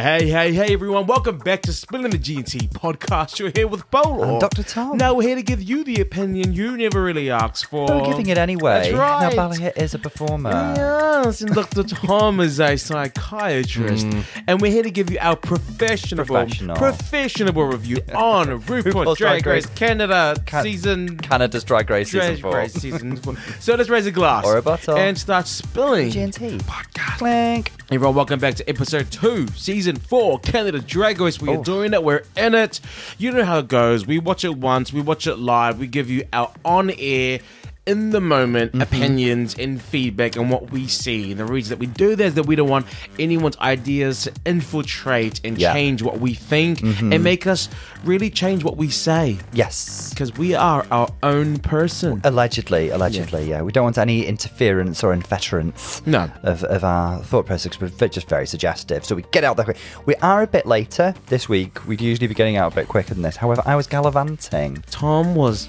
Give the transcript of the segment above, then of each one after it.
Hey, hey, hey, everyone. Welcome back to Spilling the G&T podcast. You're here with Paulo. And Dr. Tom. Now, we're here to give you the opinion you never really asked for. We're giving it anyway. That's right. Now, Balahit is a performer. Yes, and Dr. Tom is a psychiatrist, mm. and we're here to give you our professional, Professional. professional review on RuPaul's Drag Race. Canada Ca- season Canada's Drag Race season Drag four. Race season four. So let's raise a glass Or a bottle. and start spilling. G&T. Podcast. Clink. Everyone, welcome back to episode two, season four, Canada Drag Race. We are Oh. doing it. We're in it. You know how it goes. We watch it once. We watch it live. We give you our on-air, in the moment Mm-hmm. opinions and feedback and what we see. And the reason that we do that is that we don't want anyone's ideas to infiltrate and Yeah. Mm-hmm. change what we think and make us really change what we say Yes. because we are our own person. Allegedly, allegedly, yeah. We don't want any interference or interference No. of, of our thought process. We're just very suggestive. So we get out there quick. We are a bit later this week. We'd usually be getting out a bit quicker than this. However, I was gallivanting. Tom was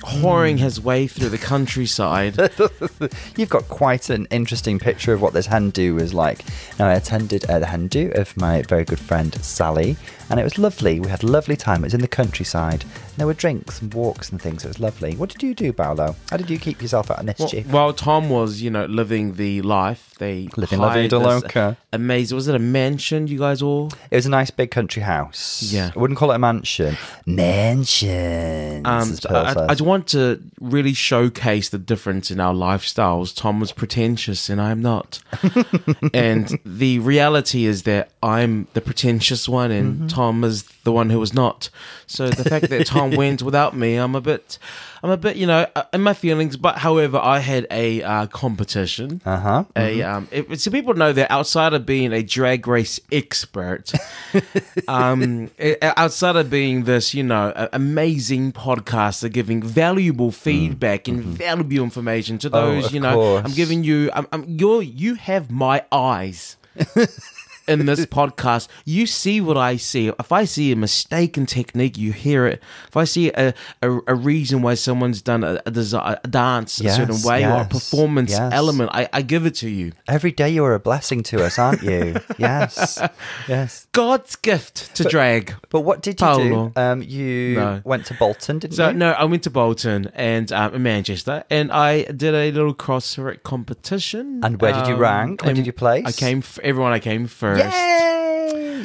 whoring hmm. his way through the countryside. You've got quite an interesting picture of what this hen do was like. Now, I attended the hen do of my very good friend Sally, and it was lovely. We had a lovely time. It was in the countryside. There were drinks and walks and things. It was lovely. What did you do, Paolo? How did you keep yourself out of Well, mischief? while Tom was, you know, living the life, they Living la vida loca. Amazing. Was it a mansion? You guys all? It was a nice big country house. Yeah. I wouldn't call it a mansion. Mansion. Um, I, I, I just want to really showcase the difference in our lifestyles. Tom was pretentious, and I'm not. and the reality is that I'm the pretentious one, and Mm-hmm. Tom is the one who was not. So the fact that Tom went without me, I'm a bit, I'm a bit, you know, uh, in my feelings. But however, I had a uh, competition. uh huh. a um it, so people know that outside of being a drag race expert um outside of being this you know amazing podcaster giving valuable feedback and valuable information to those Mm. Oh, you know course. i'm giving you i'm, I'm you're you have my eyes in this podcast, you see what I see. If I see a mistaken technique, you hear it. If I see a, a, a reason why someone's done a, a, desi- a dance Yes, a certain way or a performance yes. element, I, I give it to you. Every day you are a blessing to us, aren't you? yes. Yes. God's gift to drag. But what did you Paolo. do? Um, you No. went to Bolton, didn't So you? no, I went to Bolton and um, in Manchester, and I did a little cross competition. And where did you Um, rank? Where and did you place? I came. F- everyone, I came first. Yay!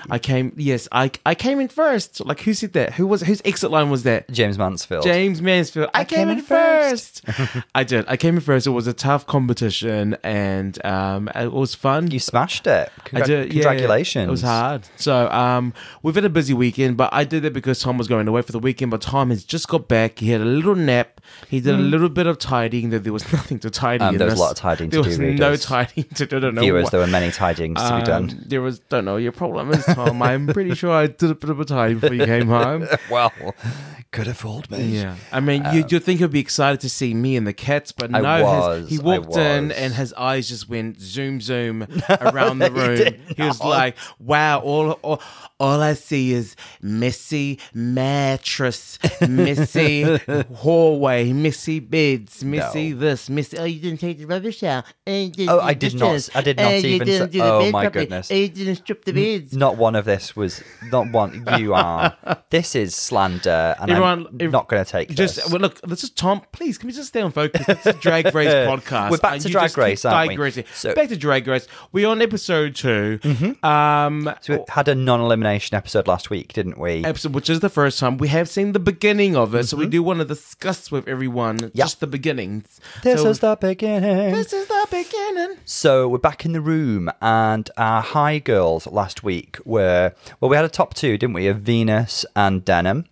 I came. Yes, I I came in first. Like who said that? Who was whose exit line was that? James Mansfield. James Mansfield. I, came, in first. I did. I came in first. It was a tough competition, and um, it was fun. You smashed it. I Congra- did. yeah, Congratulations. it was hard. So um, we've had a busy weekend, but I did it because Tom was going away for the weekend. But Tom has just got back. He had a little nap. He did a little bit of tidying. That there was nothing to tidy. Um, in there was a lot of tidying to There do, was no tidying to do. I don't know Viewers, what- there were many tidings to be um, done. There was don't know your problem is Tom. I'm pretty sure I did a bit of a tidy before you came home. Well, could have fooled me. Yeah, I mean, you um, you think he'd be excited to see me and the cats, but I no, his- was, he I walked in and his eyes just went zoom zoom around the room. did he was like, "Wow, all all, all I see is messy mattress, messy hallway, messy beds, messy No. this, messy. Oh, you didn't take the rubbish out. Oh, Oh, I did not- I did not even say- oh, my goodness. you didn't strip the beds. Not one of this was not one. You are. this is slander, and Everyone- I'm ev- not going to take Just this. well, look. This is Tom. Please, can we just stay on focus? It's a Drag Race podcast. We're back to Drag just keep Race, aren't we? digressing. So- back to Drag Race. We're on episode 2 Um, So we had a non-elimination episode last week, didn't we? episode which is the first time we have seen the beginning of it, so we do want to discuss with everyone just the beginnings. This so, is the beginning. this is the beginning. So we're back in the room, and our high girls last week were well. We had a top two, didn't we? Of Venus and Denim,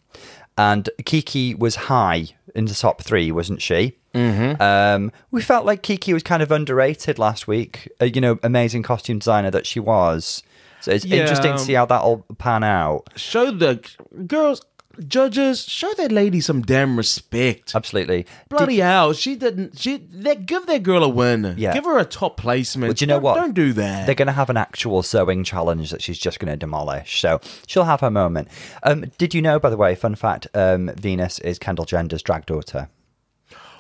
and Kiki was high in the top three, wasn't she? Mm-hmm. Um, we felt like Kiki was kind of underrated last week. Uh, you know, amazing costume designer that she was. So it's Yeah. interesting to see how that'll pan out. Show the girls, judges, show that lady some damn respect. Absolutely. Bloody hell, she didn't. She let give that girl a win. Yeah. give her a top placement. But you know Don't- what? Don't do that. They're going to have an actual sewing challenge that she's just going to demolish. So she'll have her moment. Um, did you know, by the way, fun fact, um, Venus is Kendall Gender's drag daughter?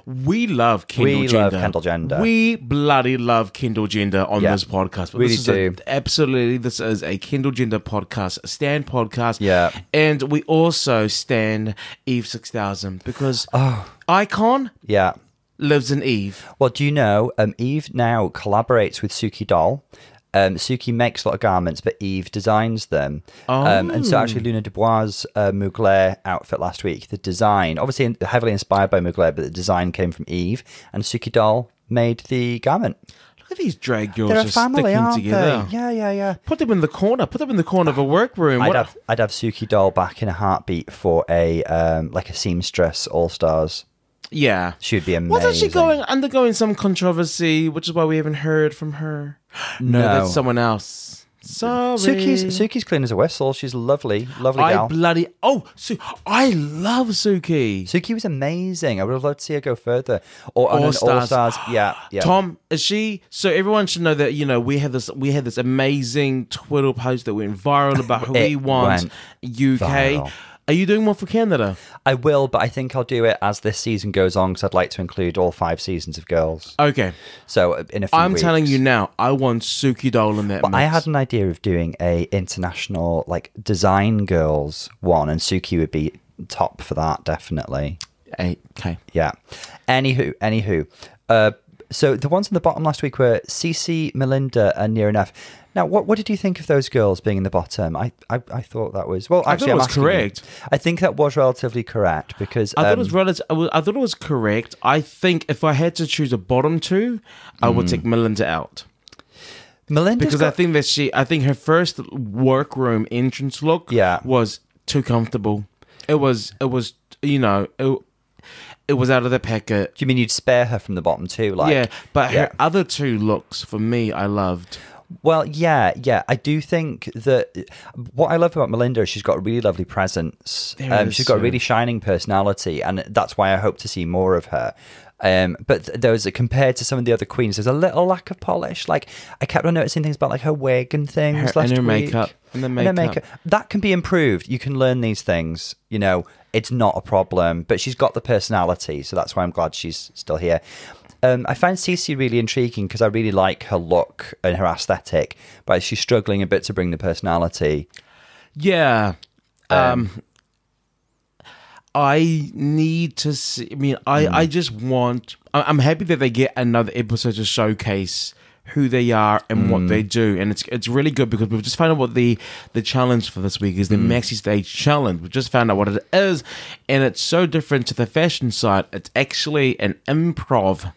We love Kendall We Gender. love Kendall Gender. We bloody love Kendall Gender on Yeah. this podcast. But Really this is a- do. absolutely, this is a Kendall Gender podcast, a stand podcast. Yeah. and we also stand Eve six thousand because Oh. Icon Yeah. lives in Eve. Well, do you know um, Eve now collaborates with Suki Doll. Um, Suki makes a lot of garments, but Eve designs them. Um, and so, actually, Luna Dubois' uh, Mugler outfit last week, the design, obviously heavily inspired by Mugler, but the design came from Eve, and Suki Doll made the garment. Look at these drag girls They're just family, sticking together. they? Yeah, yeah, yeah. Put them in the corner. Put them in the corner of a workroom. I'd What- have, I'd have Suki Doll back in a heartbeat for a um, like a seamstress all stars. yeah. She would be amazing. Wasn't she going undergoing some controversy, which is why we haven't heard from her? No, No. that's someone else. Sorry. Suki's Suki's clean as a whistle. She's lovely, lovely I gal. bloody oh, Su- I love Suki. Suki was amazing. I would have loved to see her go further. Or on All an Stars. Stars. Yeah, yeah. Tom, is she? So everyone should know that you know we have this we had this amazing Twitter post that went viral about who It we want UK. viral. Are you doing one for Canada? I will, but I think I'll do it as this season goes on because I'd like to include all five seasons of Girls. Okay, So uh, in a few I'm weeks. telling you now, I want Suki Doll in that. But I had an idea of doing a international like design girls one, and Suki would be top for that definitely. Okay. Yeah. Anywho, anywho. Uh, so the ones in the bottom last week were Sisi, Melinda, and Nearah Nuff. Now, what what did you think of those girls being in the bottom? I I, I thought that was well. I thought Actually, it was asking you. correct. I think that was relatively correct because I thought it um, was relative. I, thought it was correct. I think if I had to choose a bottom two, I would take Melinda out Melinda, because I think that she. I think her first workroom entrance look, Yeah. was too comfortable. It was. It was. You know. It, it was out of the packet. Do you mean you'd spare her from the bottom too? Like, yeah, but yeah. her other two looks for me, I loved. Well, yeah, yeah. I do think that what I love about Melinda is she's got a really lovely presence. Um, is, she's got a really shining personality, and that's why I hope to see more of her. Um, but th- there was compared to some of the other queens, there's a little lack of polish. Like I kept on noticing things about like her wig and things Her- last and her week. makeup, and the her makeup. That can be improved. You can learn these things. You know, it's not a problem. But she's got the personality, so that's why I'm glad she's still here. Um, I find Sisi really intriguing because I really like her look and her aesthetic, but she's struggling a bit to bring the personality. Yeah. Um, I need to see. I mean, I, I just want. I'm happy that they get another episode to showcase who they are and what mm. they do, and it's it's really good because we've just found out what the the challenge for this week is the mm. maxi stage challenge. We've just found out what it is, and it's so different to the fashion side. It's actually an improv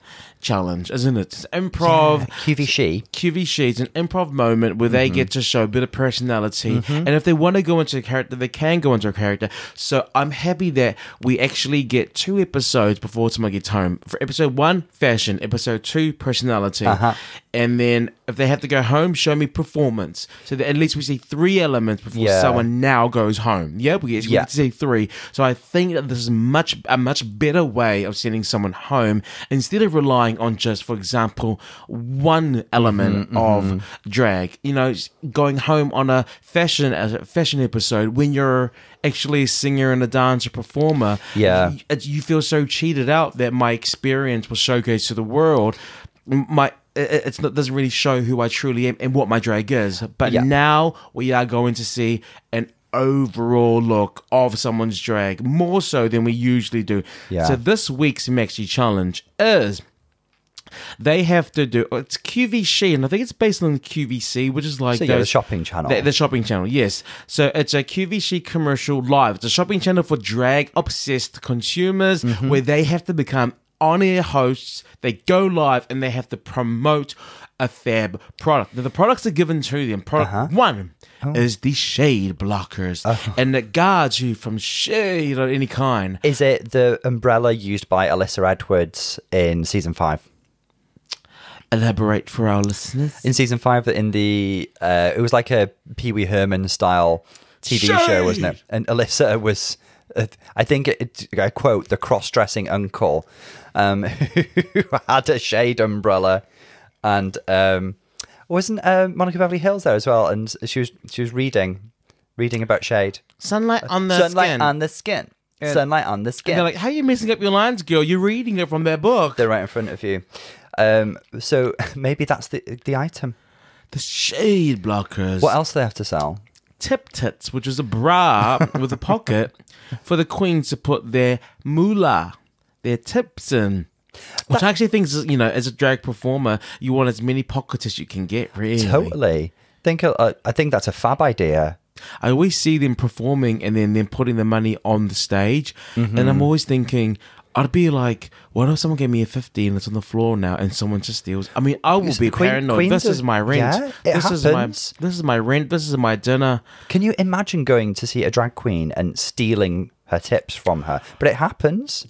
challenge, isn't it? It's improv. QV She. QV sheets, an improv moment where they mm-hmm. get to show a bit of personality. Mm-hmm. And if they want to go into a character, they can go into a character. So I'm happy that we actually get two episodes before someone gets home. For episode one, fashion. Episode two, personality. Uh-huh. And then if they have to go home, show me performance. So that at least we see three elements before Yeah. someone now goes home. Yeah, we get, we Yeah. get to see three. So I think that this is much a much better way of sending someone home instead of relying on just, for example, one element Mm-hmm, of drag. You know, going home on a fashion a fashion episode when you're actually a singer and a dancer performer. Yeah. you, you feel so cheated out that my experience was showcased to the world. My it- it's not doesn't really show who I truly am and what my drag is. But Yeah. now we are going to see an overall look of someone's drag more so than we usually do. Yeah. So this week's Maxi challenge is they have to do it's QVC and I think it's based on QVC, which is like So, yeah, the shopping channel. The, the shopping channel, yes. So it's a QVC commercial live. It's a shopping channel for drag obsessed consumers Mm-hmm. where they have to become on air hosts. They go live and they have to promote a fab product. Now, the products are given to them. Product Uh-huh. one Oh. is the shade blockers, and it guards you from shade of any kind. Is it the umbrella used by Alyssa Edwards in season five? Elaborate for our listeners. In season five, in the uh, it was like a Pee Wee Herman style TV show, wasn't it? And Alyssa was, uh, I think, it, I quote, the cross-dressing uncle um, who had a shade umbrella, and um, wasn't uh, Monica Beverly Hills there as well? And she was she was reading, reading about shade, Sunlight on the sunlight skin. on the skin. Sunlight on the And skin. they're like, "How are you messing up your lines, girl? You're reading it from their book." They're right in front of you. Um, so maybe that's the the item. The shade blockers. What else do they have to sell? Tip tits, which is a bra with a pocket for the queens to put their moolah, their tips in. Which I actually think is, you know, as a drag performer, you want as many pockets as you can get, really. Totally. Think uh, I think that's a fab idea. I always see them performing and then them putting the money on the stage. Mm-hmm. And I'm always thinking, I'd be like, what if someone gave me a 50 and it's on the floor now and someone just steals? I mean, I will be Queen- paranoid. Queens this are- is my rent. yeah, this is my this is my rent. This is my dinner. Can you imagine going to see a drag queen and stealing her tips from her? But it happens.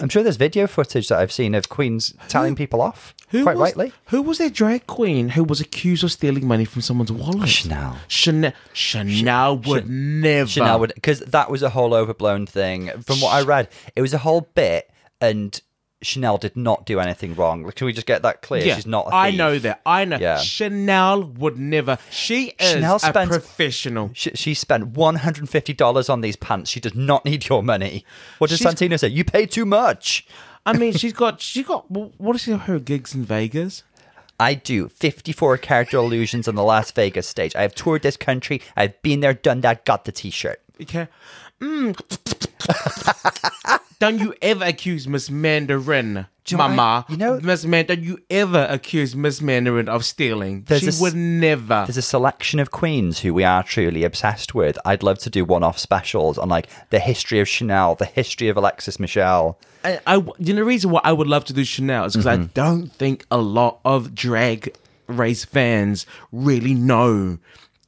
I'm sure there's video footage that I've seen of queens telling people off. Who quite was, rightly. Who was that drag queen who was accused of stealing money from someone's wallet? Shannel. Shannel. Shannel would never. Shannel would because that was a whole overblown thing. From what I read, it was a whole bit, and Shannel did not do anything wrong. Can we just get that clear? Yeah, She's not. A I thief. know that. I know. Yeah. Shannel would never. She is Shannel a professional. She, she spent one hundred and fifty dollars on these pants. She does not need your money. What does She's- Santino say? You pay too much. I mean, she's got. She got. What is her gigs in Vegas? I do 54 character illusions on the Las Vegas stage. I have toured this country. I've been there, done that, got the t-shirt. Okay. Mm. don't you ever accuse Miss Mandarin, you know what I- Mama? you know- Miss Man. Don't you ever accuse Miss Mandarin of stealing? She a would never. There's a selection of queens who we are truly obsessed with. I'd love to do one-off specials on like the history of Shannel, the history of Alexis Michelle. I, I, you know, the reason why I would love to do Shannel is because I Mm-hmm. don't think a lot of drag race fans really know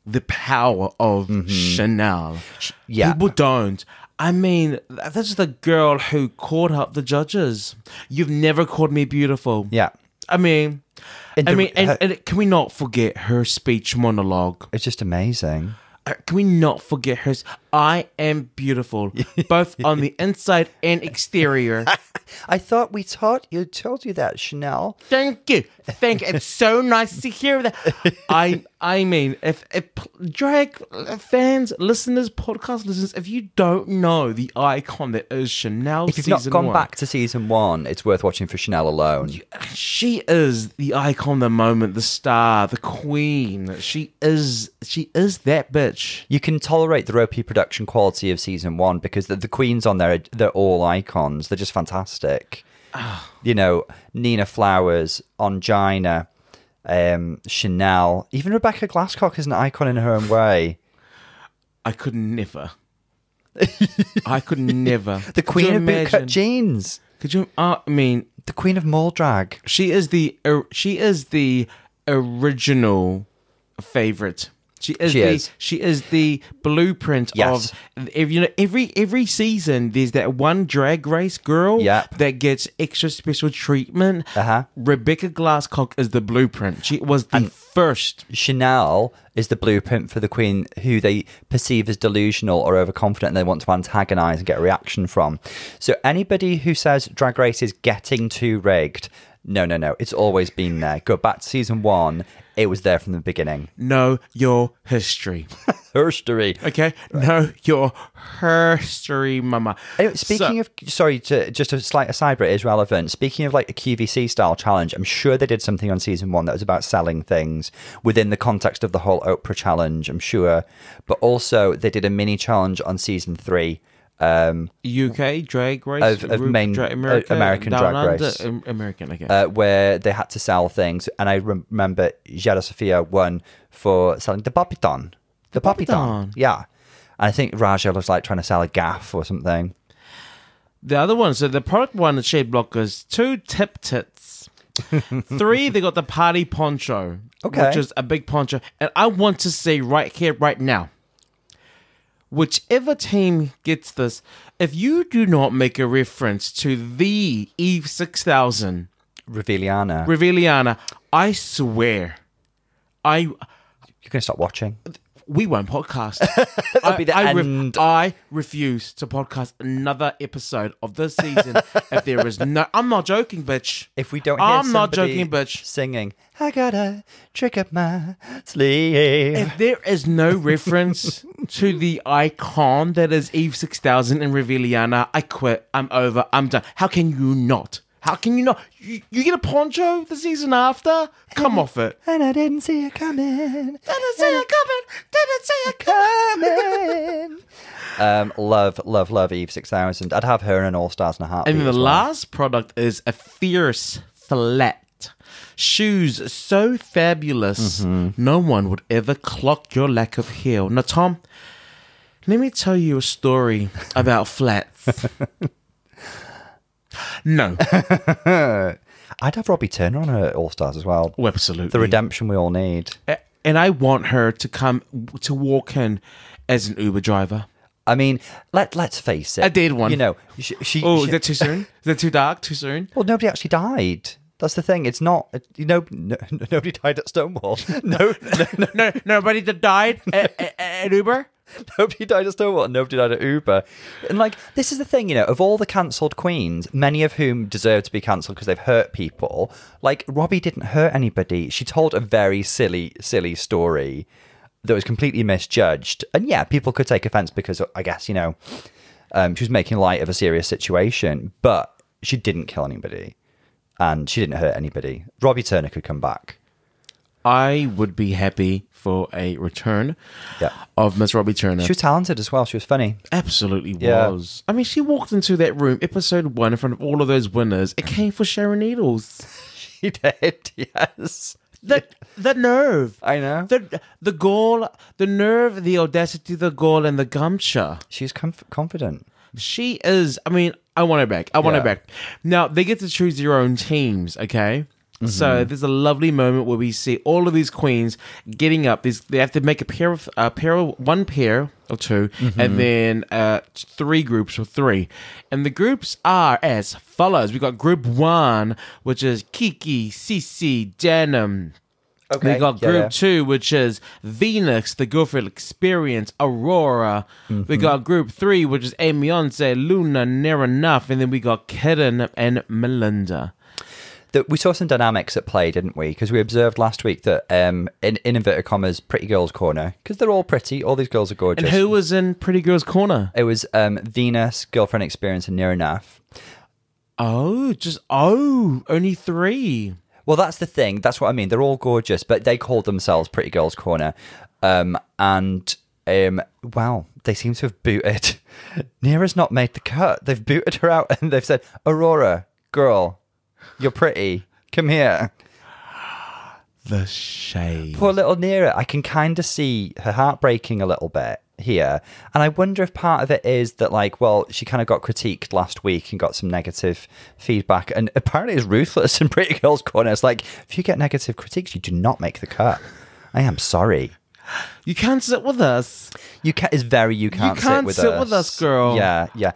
the power of Shannel. Mm-hmm. Yeah. People don't. I mean, this is the girl who caught up the judges. You've never called me beautiful. Yeah. I mean, And I the- mean, and, her- and can we not forget her speech monologue? It's just amazing. Uh, Can we not forget her? I am beautiful, both on the inside and exterior. I thought we taught you told you that, Shannel. Thank you. Thank you. It's so nice to hear that. I I mean, if, if drag fans, listeners, podcast listeners, if you don't know the icon that is Shannel If you've not gone one, back to season one, it's worth watching for Shannel alone. she is the icon, the moment, the star, the queen. She is she is that bitch. You can tolerate the ropey production quality of season one because the, the queens on there, they're all icons. They're just fantastic. Ah. you know, Nina Flowers, Ongina, um, Shannel, even Rebecca Glasscock is an icon in her own way. I could never. I could never. The queen of bootcut jeans, Could you? Uh, I mean, the queen of mall drag. She is the or- she is the original favorite. She is She the is. she is the blueprint Yes. of if you know every every season there's that one drag race girl Yep. that gets extra special treatment. Uh-huh. Rebecca Glasscock is the blueprint. She was the first. Shannel is the blueprint for the queen who they perceive as delusional or overconfident and they want to antagonize and get a reaction from. So anybody who says Drag Race is getting too rigged, no, no, no. It's always been there. Go back to season one. It was there from the beginning. Know your history. History. Okay? Know your history, mama. Anyway, speaking of, sorry, to, just a slight aside, but it is relevant. Speaking of like a QVC style challenge, I'm sure they did something on season one that was about selling things within the context of the whole Oprah challenge. I'm sure, but also they did a mini challenge on season three. Um, UK drag race Of- of main- Dra- uh, America, American Drag Under, Race. American, okay. uh, where they had to sell things, and I rem- remember Yara Sofia won for selling the Popiton. The, Popiton. Popiton. yeah. And I think Raja was like trying to sell a gaff or something. The other one, so the product one is shade blockers, two tip tits. Three, they got the party poncho. Okay. Which is a big poncho. And I want to say right here, right now, whichever team gets this, if you do not make a reference to the Eve 6000 Reviliana. Reveliana, I swear, I You're going to stop watching. We won't podcast. I, be the I, end. I refuse to podcast another episode of this season if there is no. I'm not joking, bitch. If we don't hear I'm not somebody joking, bitch. singing, I got a trick up my sleeve. If there is no reference to the icon that is Eve 6000 and Reviliana. I quit. I'm over. I'm done. How can you not? How can you not? You, you get a poncho the season after? Come off it. And I didn't see it coming. Didn't see it coming. Didn't see it coming. Um, love, love, love Eve 6000. I'd have her in an All Stars and a heartbeat. And the well. last product is a fierce flat. Shoes so fabulous, no one would ever clock your lack of heel. Now, Tom, let me tell you a story about flats. No, I'd have Robbie Turner on her All Stars as well. oh, absolutely. The redemption we all need. And I want her to come to walk in as an Uber driver. I mean, let let's face it. I did one. You know, she. she Oh, she- is that too soon? Is that too dark? Too soon? well, nobody actually died. That's the thing. It's not. You know, no, nobody died at Stonewall. No, no, no, No, nobody died at, at, at Uber. nobody died at Stonewall. Nobody died at Uber. And like, this is the thing. You know, of all the cancelled queens, many of whom deserve to be cancelled because they've hurt people. Like Robbie didn't hurt anybody. She told a very silly, silly story that was completely misjudged. And yeah, people could take offense because I guess you know um, she was making light of a serious situation, but she didn't kill anybody and she didn't hurt anybody. Robbie Turner could come back. I would be happy for a return Yeah. of Miss Robbie Turner. She was talented as well. She was funny. Absolutely Yeah. was. I mean, she walked into that room, episode one, in front of all of those winners. It came for Sharon Needles. She did, yes. The the nerve, I know. the the gall, the nerve, the audacity, the goal, and the gumption. She's conf- confident. She is. I mean, I want her back. I want her back. Now they get to choose their own teams. Okay. So there's a lovely moment where we see all of these queens getting up. These they have to make a pair of a pair of one pair or 2 and then uh, three groups of three, and the groups are as follows. We've got group one, which is Kiki, Sisi, Denim, Okay. we got yeah, group yeah. two, which is Venus, the girlfriend experience, Aurora. Mm-hmm. We got group three, which is Aimee Yonce, Luna, Nearah Nuff, and then we got Kitten and Melinda. That we saw some dynamics at play, didn't we? Because we observed last week that um, in, in inverted commas, pretty girls corner, because they're all pretty. All these girls are gorgeous. And who was in Pretty Girls Corner? It was um, Venus, girlfriend experience, and Nearah Nuff. Oh, just oh, only three. Well, that's the thing. That's what I mean. They're all gorgeous, but they called themselves Pretty Girls Corner. Um, and um, wow, they seem to have booted. Nearah's not made the cut. They've booted her out and they've said, Aurora, girl, you're pretty. Come here. The shade. Poor little Nearah. I can kind of see her heart breaking a little bit here. And I wonder if part of it is that, like, well, she kind of got critiqued last week and got some negative feedback. And apparently is ruthless in Pretty Girls Corner. It's like, if you get negative critiques, you do not make the cut. I am sorry. You can't sit with us. You can It's very you can't, can't sit with sit us. with us, girl. Yeah, yeah.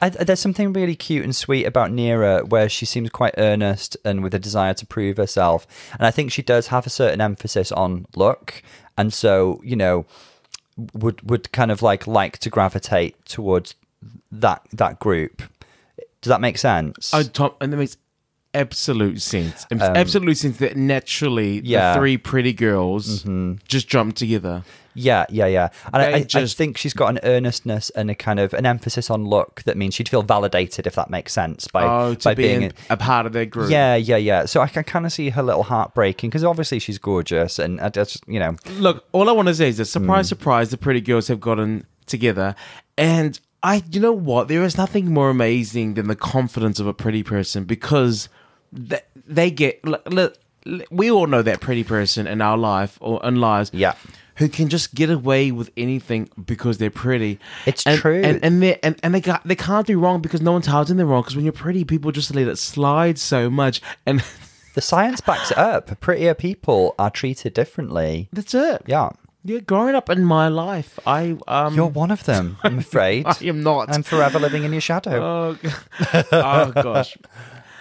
I, there's something really cute and sweet about Nearah where she seems quite earnest and with a desire to prove herself. And I think she does have a certain emphasis on look. And so, you know, would would kind of like like to gravitate towards that that group. Does that make sense? Oh, Tom, and that makes absolute sense. Makes absolute sense that naturally Um, Yeah. Mm-hmm. the three pretty girls just jump together. Yeah, yeah, yeah. And I, I, I just- think she's got an earnestness and a kind of an emphasis on look that means she'd feel validated if that makes sense by Oh, by be being in a part of their group. Yeah, yeah, yeah. So I can kind of see her little heart breaking because obviously she's gorgeous and I just, you know, Look, all I want to say is that surprise, hmm. surprise, the pretty girls have gotten together, and I, you know what? There is nothing more amazing than the confidence of a pretty person because they, they get. Look, look, we all know that pretty person in our life or in lives, Yeah. Who can just get away with anything because they're pretty. It's and, true. and and they and, and they got they can't do wrong because no one tells them they're wrong. Because when you're pretty, people just let it slide so much, and the science backs it up. Prettier people are treated differently. that's it. Yeah. Yeah, growing up in my life, I um, You're one of them, I'm afraid. I am not. I'm forever living in your shadow. Oh, oh gosh.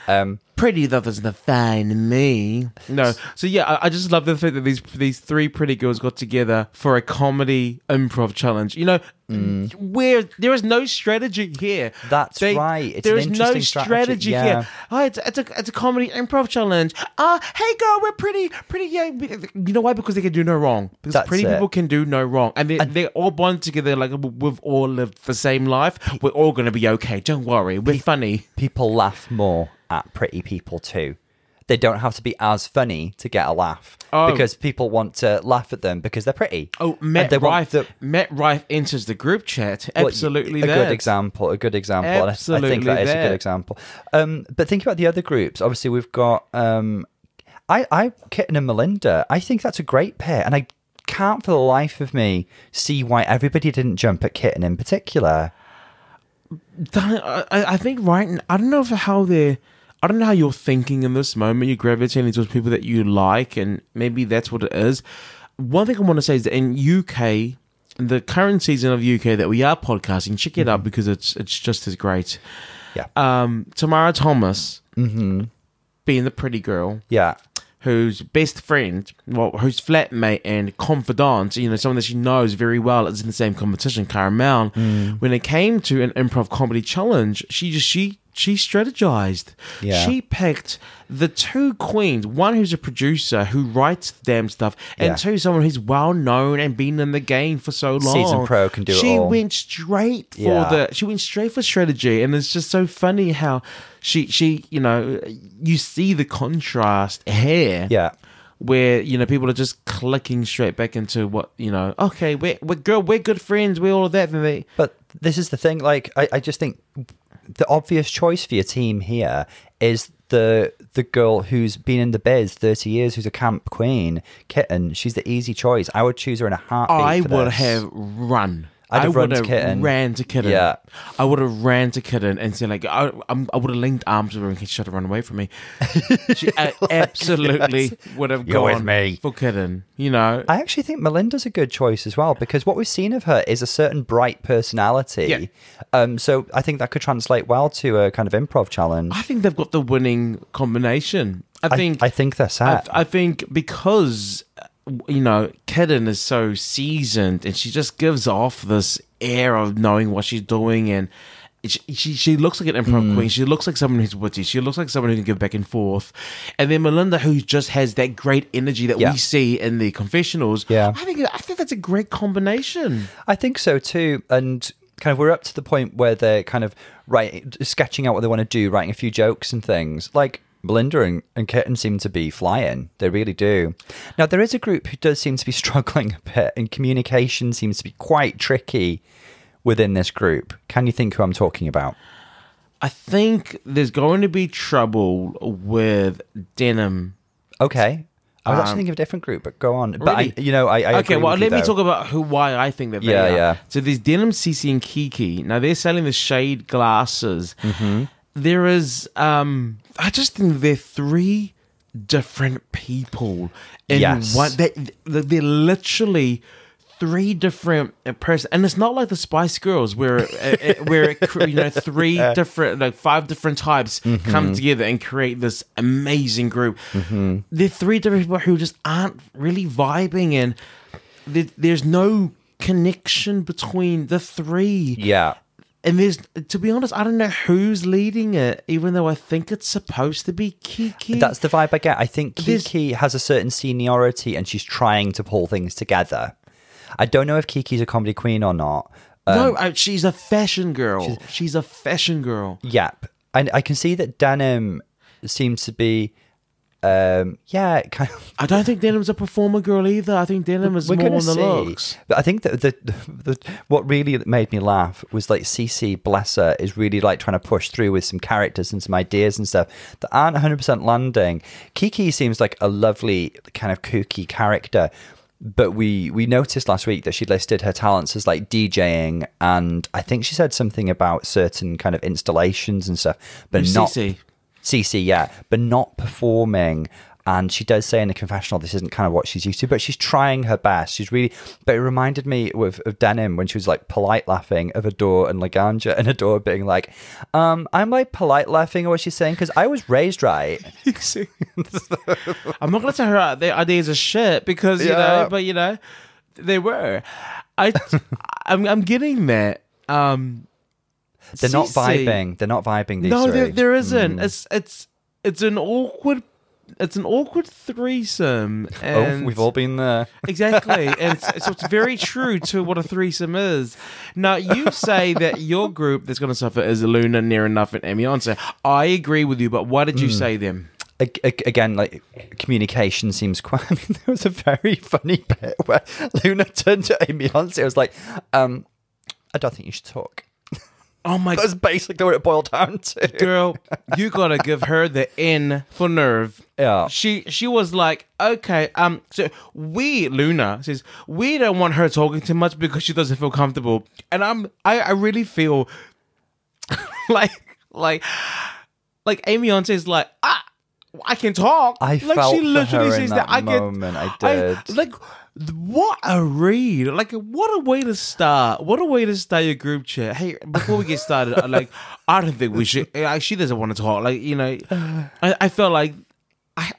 Um, pretty that doesn't define me. No. So yeah, I, I just love the fact that these these three pretty girls got together for a comedy improv challenge. You know, where there is no strategy here. Mm. That's right. It's there an is no interesting strategy, yeah. here. Oh, it's, it's a it's a comedy improv challenge. Uh hey girl, we're pretty pretty young. You know why? Because they can do no wrong. Because That's pretty it. people can do no wrong, and they they all bond together like we've all lived the same life. We're all gonna be okay. Don't worry. We're funny. people laugh more at pretty people too. They don't have to be as funny to get a laugh Oh. because people want to laugh at them because they're pretty. Oh, And Matt they want Rife. the- Matt Rife enters the group chat. Well, Absolutely, a that. good example. A good example. and I- think Absolutely that is a good example. Um, but think about the other groups. Obviously, we've got um, I, I, Kitten and Melinda. I think that's a great pair, and I can't for the life of me see why everybody didn't jump at Kitten in particular. I, I I think right. I don't know for how they're. I don't know how you're thinking in this moment. You're gravitating towards people that you like, and maybe that's what it is. One thing I want to say is that in UK, the current season of UK that we are podcasting, check it out because it's it's just as great. Yeah, Um, Tamara Thomas, being the pretty girl, yeah, whose best friend, well, whose flatmate and confidant, you know, someone that she knows very well, is in the same competition, Cara Melle. Mm. When it came to an improv comedy challenge, she just she she strategized. Yeah. She picked the two queens, one who's a producer who writes damn stuff, and Yeah. two someone who's well known and been in the game for so long. Seasoned pro can do it She went straight for Yeah. the she went straight for strategy and it's just so funny how she she you know you see the contrast here yeah. Where you know people are just clicking straight back into what you know okay we're, we're girl we're good friends we're all of that they But this is the thing. Like, I, I just think the obvious choice for your team here is the the girl who's been in the biz 30 years, who's a camp queen, Kitten. She's the easy choice. I would choose her in a heartbeat. I would this. have run I'd have I run to Kitten. ran to Kitten. Yeah. I would have ran to Kitten and said like I, I'm, I would have linked arms with her and she should have run away from me. She a- absolutely would have You're with gone me. for Kitten. You know, I actually think Melinda's a good choice as well because what we've seen of her is a certain bright personality. Yeah. Um, so I think that could translate well to a kind of improv challenge. I think they've got the winning combination. I I think I think they're I, set. I think because uh, you know Kitten is so seasoned and she just gives off this air of knowing what she's doing and she she, she looks like an improv Hmm. queen. She looks like someone who's witty. She looks like someone who can give back and forth. And then Melinda, who just has that great energy that Yeah. we see in the confessionals. Yeah. I think I think that's a great combination. I think so too. And kind of we're up to the point where they're kind of writing, sketching out what they want to do, writing a few jokes and things. Like Melinda and, and Kitten seem to be flying. They really do. Now, there is a group who does seem to be struggling a bit, and communication seems to be quite tricky within this group. Can you think who I'm talking about? I think there's going to be trouble with denim Okay. I was actually Um, thinking of a different group, but go on. But Really? I, you know, I, I okay, well, with you, let me though. talk about who why I think that they Yeah, are. yeah. So there's Denim, Sisi, and Kiki. Now they're selling the shade glasses. Mm-hmm. There is, um, I just think they're three different people in Yes. one. They, they're literally three different person, and it's not like the Spice Girls where uh, uh, where it, you know three different like five different types Mm-hmm. come together and create this amazing group. They're three different people who just aren't really vibing, and there, there's no connection between the three. Yeah. And there's, to be honest, I don't know who's leading it, even though I think it's supposed to be Kiki. That's the vibe I get. I think There's- Kiki has a certain seniority and she's trying to pull things together. I don't know if Kiki's a comedy queen or not. Um, no, uh, she's a fashion girl. She's, a fashion girl. Yep. And I can see that Denim seems to be, um, yeah, kind of. I don't think Denim's a performer girl either. I think Denim is We're more on the see. looks. But I think that the, the, the what really made me laugh was like Sisi Blesser is really like trying to push through with some characters and some ideas and stuff that aren't 100% landing. Kiki seems like a lovely kind of kooky character. But we we noticed last week that she listed her talents as like DJing and I think she said something about certain kind of installations and stuff, but not Sisi? Sisi, yeah, but not performing. And she does say in the confessional this isn't kind of what she's used to, but she's trying her best. She's really, but it reminded me of, of Denim when she was like polite laughing of Adore and Laganja, and Adore being like, um, I'm like polite laughing at what she's saying because I was raised right. I'm not gonna tell her their ideas are shit because you Yeah. know, but you know, they were. I, I'm, I'm getting that. Um, They're not Sisi- vibing. They're not vibing. These No, three. there, there isn't. It's, it's, it's an awkward. It's an awkward threesome, oh, we've all been there. Exactly. And it's, so it's very true to what a threesome is. Now, you say that your group that's going to suffer is Luna, Nearah Nuff, and Aimee Yonce. I agree with you, but why did you say them? Again, like communication seems quite. I mean, there was a very funny bit where Luna turned to Aimee Yonce. It was like, um, "I don't think you should talk." Oh my That's basically what it boiled down to. girl, you got to give her the N for nerve. Yeah. She she was like, okay, um, so we Luna says we don't want her talking too much because she doesn't feel comfortable, and I'm I I really feel like like like Amy on says like ah. I can talk. I like felt she for literally her in says that I can. moment, I did. like, what a read! Like, what a way to start! What a way to start your group chat. Hey, before we get started, like, I don't think we should. Eh, like, she doesn't want to talk. Like, you know, I, I felt like I.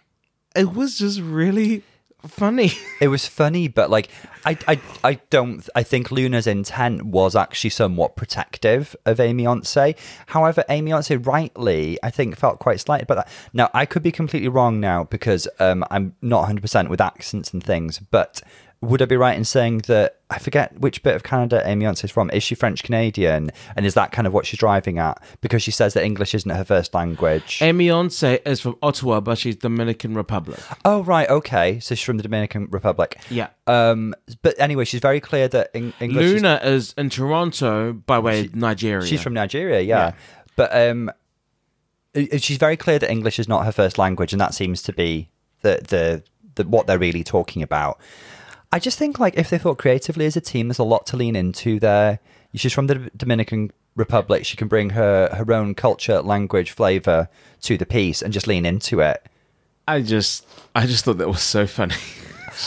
It was just really funny. It was funny, but like I, I, I don't. I think Luna's intent was actually somewhat protective of Aimee Yonce. However, Aimee Yonce rightly, I think, felt quite slighted that. Now, I could be completely wrong now because um, I'm not 100 percent with accents and things. But would I be right in saying that I forget which bit of Canada Aimee Yonce is from? Is she French Canadian? And is that kind of what she's driving at? Because she says that English isn't her first language. Aimee Yonce is from Ottawa, but she's Dominican Republic. oh, right, okay. So she's from the Dominican Republic. Yeah. Um, but anyway, she's very clear that Eng- English. Luna is in Toronto by way of Nigeria. she's from Nigeria, yeah. Yeah. But um, she's very clear that English is not her first language, and that seems to be the the, the what they're really talking about. I just think like if they thought creatively as a team, there's a lot to lean into there. She's from the Dominican Republic. She can bring her her own culture, language, flavor to the piece, and just lean into it. I just, I just thought that was so funny.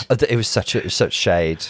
Uh, It was such a such shade.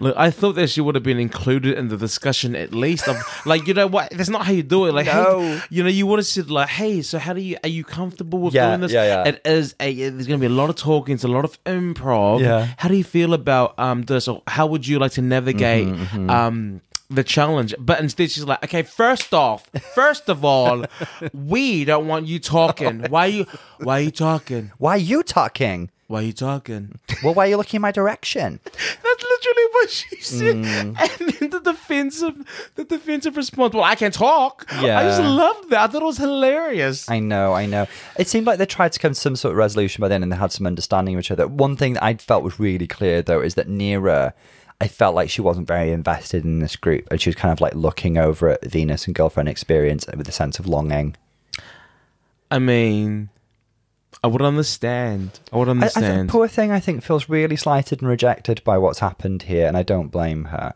Look, I thought that she would have been included in the discussion at least. Of like, you know what? That's not how you do it. Like, No. hey, you know, you would have said like, hey, so how do you are you comfortable with Yeah, doing this? yeah, yeah. It is a there's going to be a lot of talking, it's a lot of improv. Yeah. How do you feel about um this? Or how would you like to navigate Mm-hmm, um the challenge? But instead, she's like, okay, first off, first of all, we don't want you talking. Why are you Why are you talking? Why are you talking? Why are you talking? Well, why are you looking in my direction? That's literally what she said. Mm. And then the defensive, the defensive response. Well, I can talk. Yeah. I just loved that. I thought it was hilarious. I know, I know. It seemed like they tried to come to some sort of resolution by then and they had some understanding of each other. One thing that I felt was really clear, though, is that Nearah, I felt like she wasn't very invested in this group and she was kind of like looking over at Venus and girlfriend experience with a sense of longing. I mean, I would understand. I would I, I understand. think, poor thing, I think, feels really slighted and rejected by what's happened here, and I don't blame her.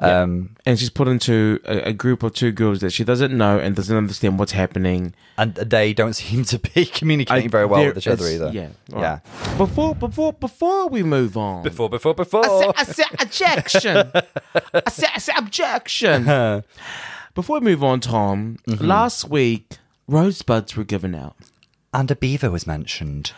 Um, and she's put into a, a group of two girls that she doesn't know and doesn't understand what's happening. and they don't seem to be communicating I- very well with each other either. Yeah, Yeah. right. Before, before, before we move on, Before, before, before. I said, I said objection. I said, I said objection. Before we move on, Tom, Mm-hmm. last week rosebuds were given out. And a beaver was mentioned.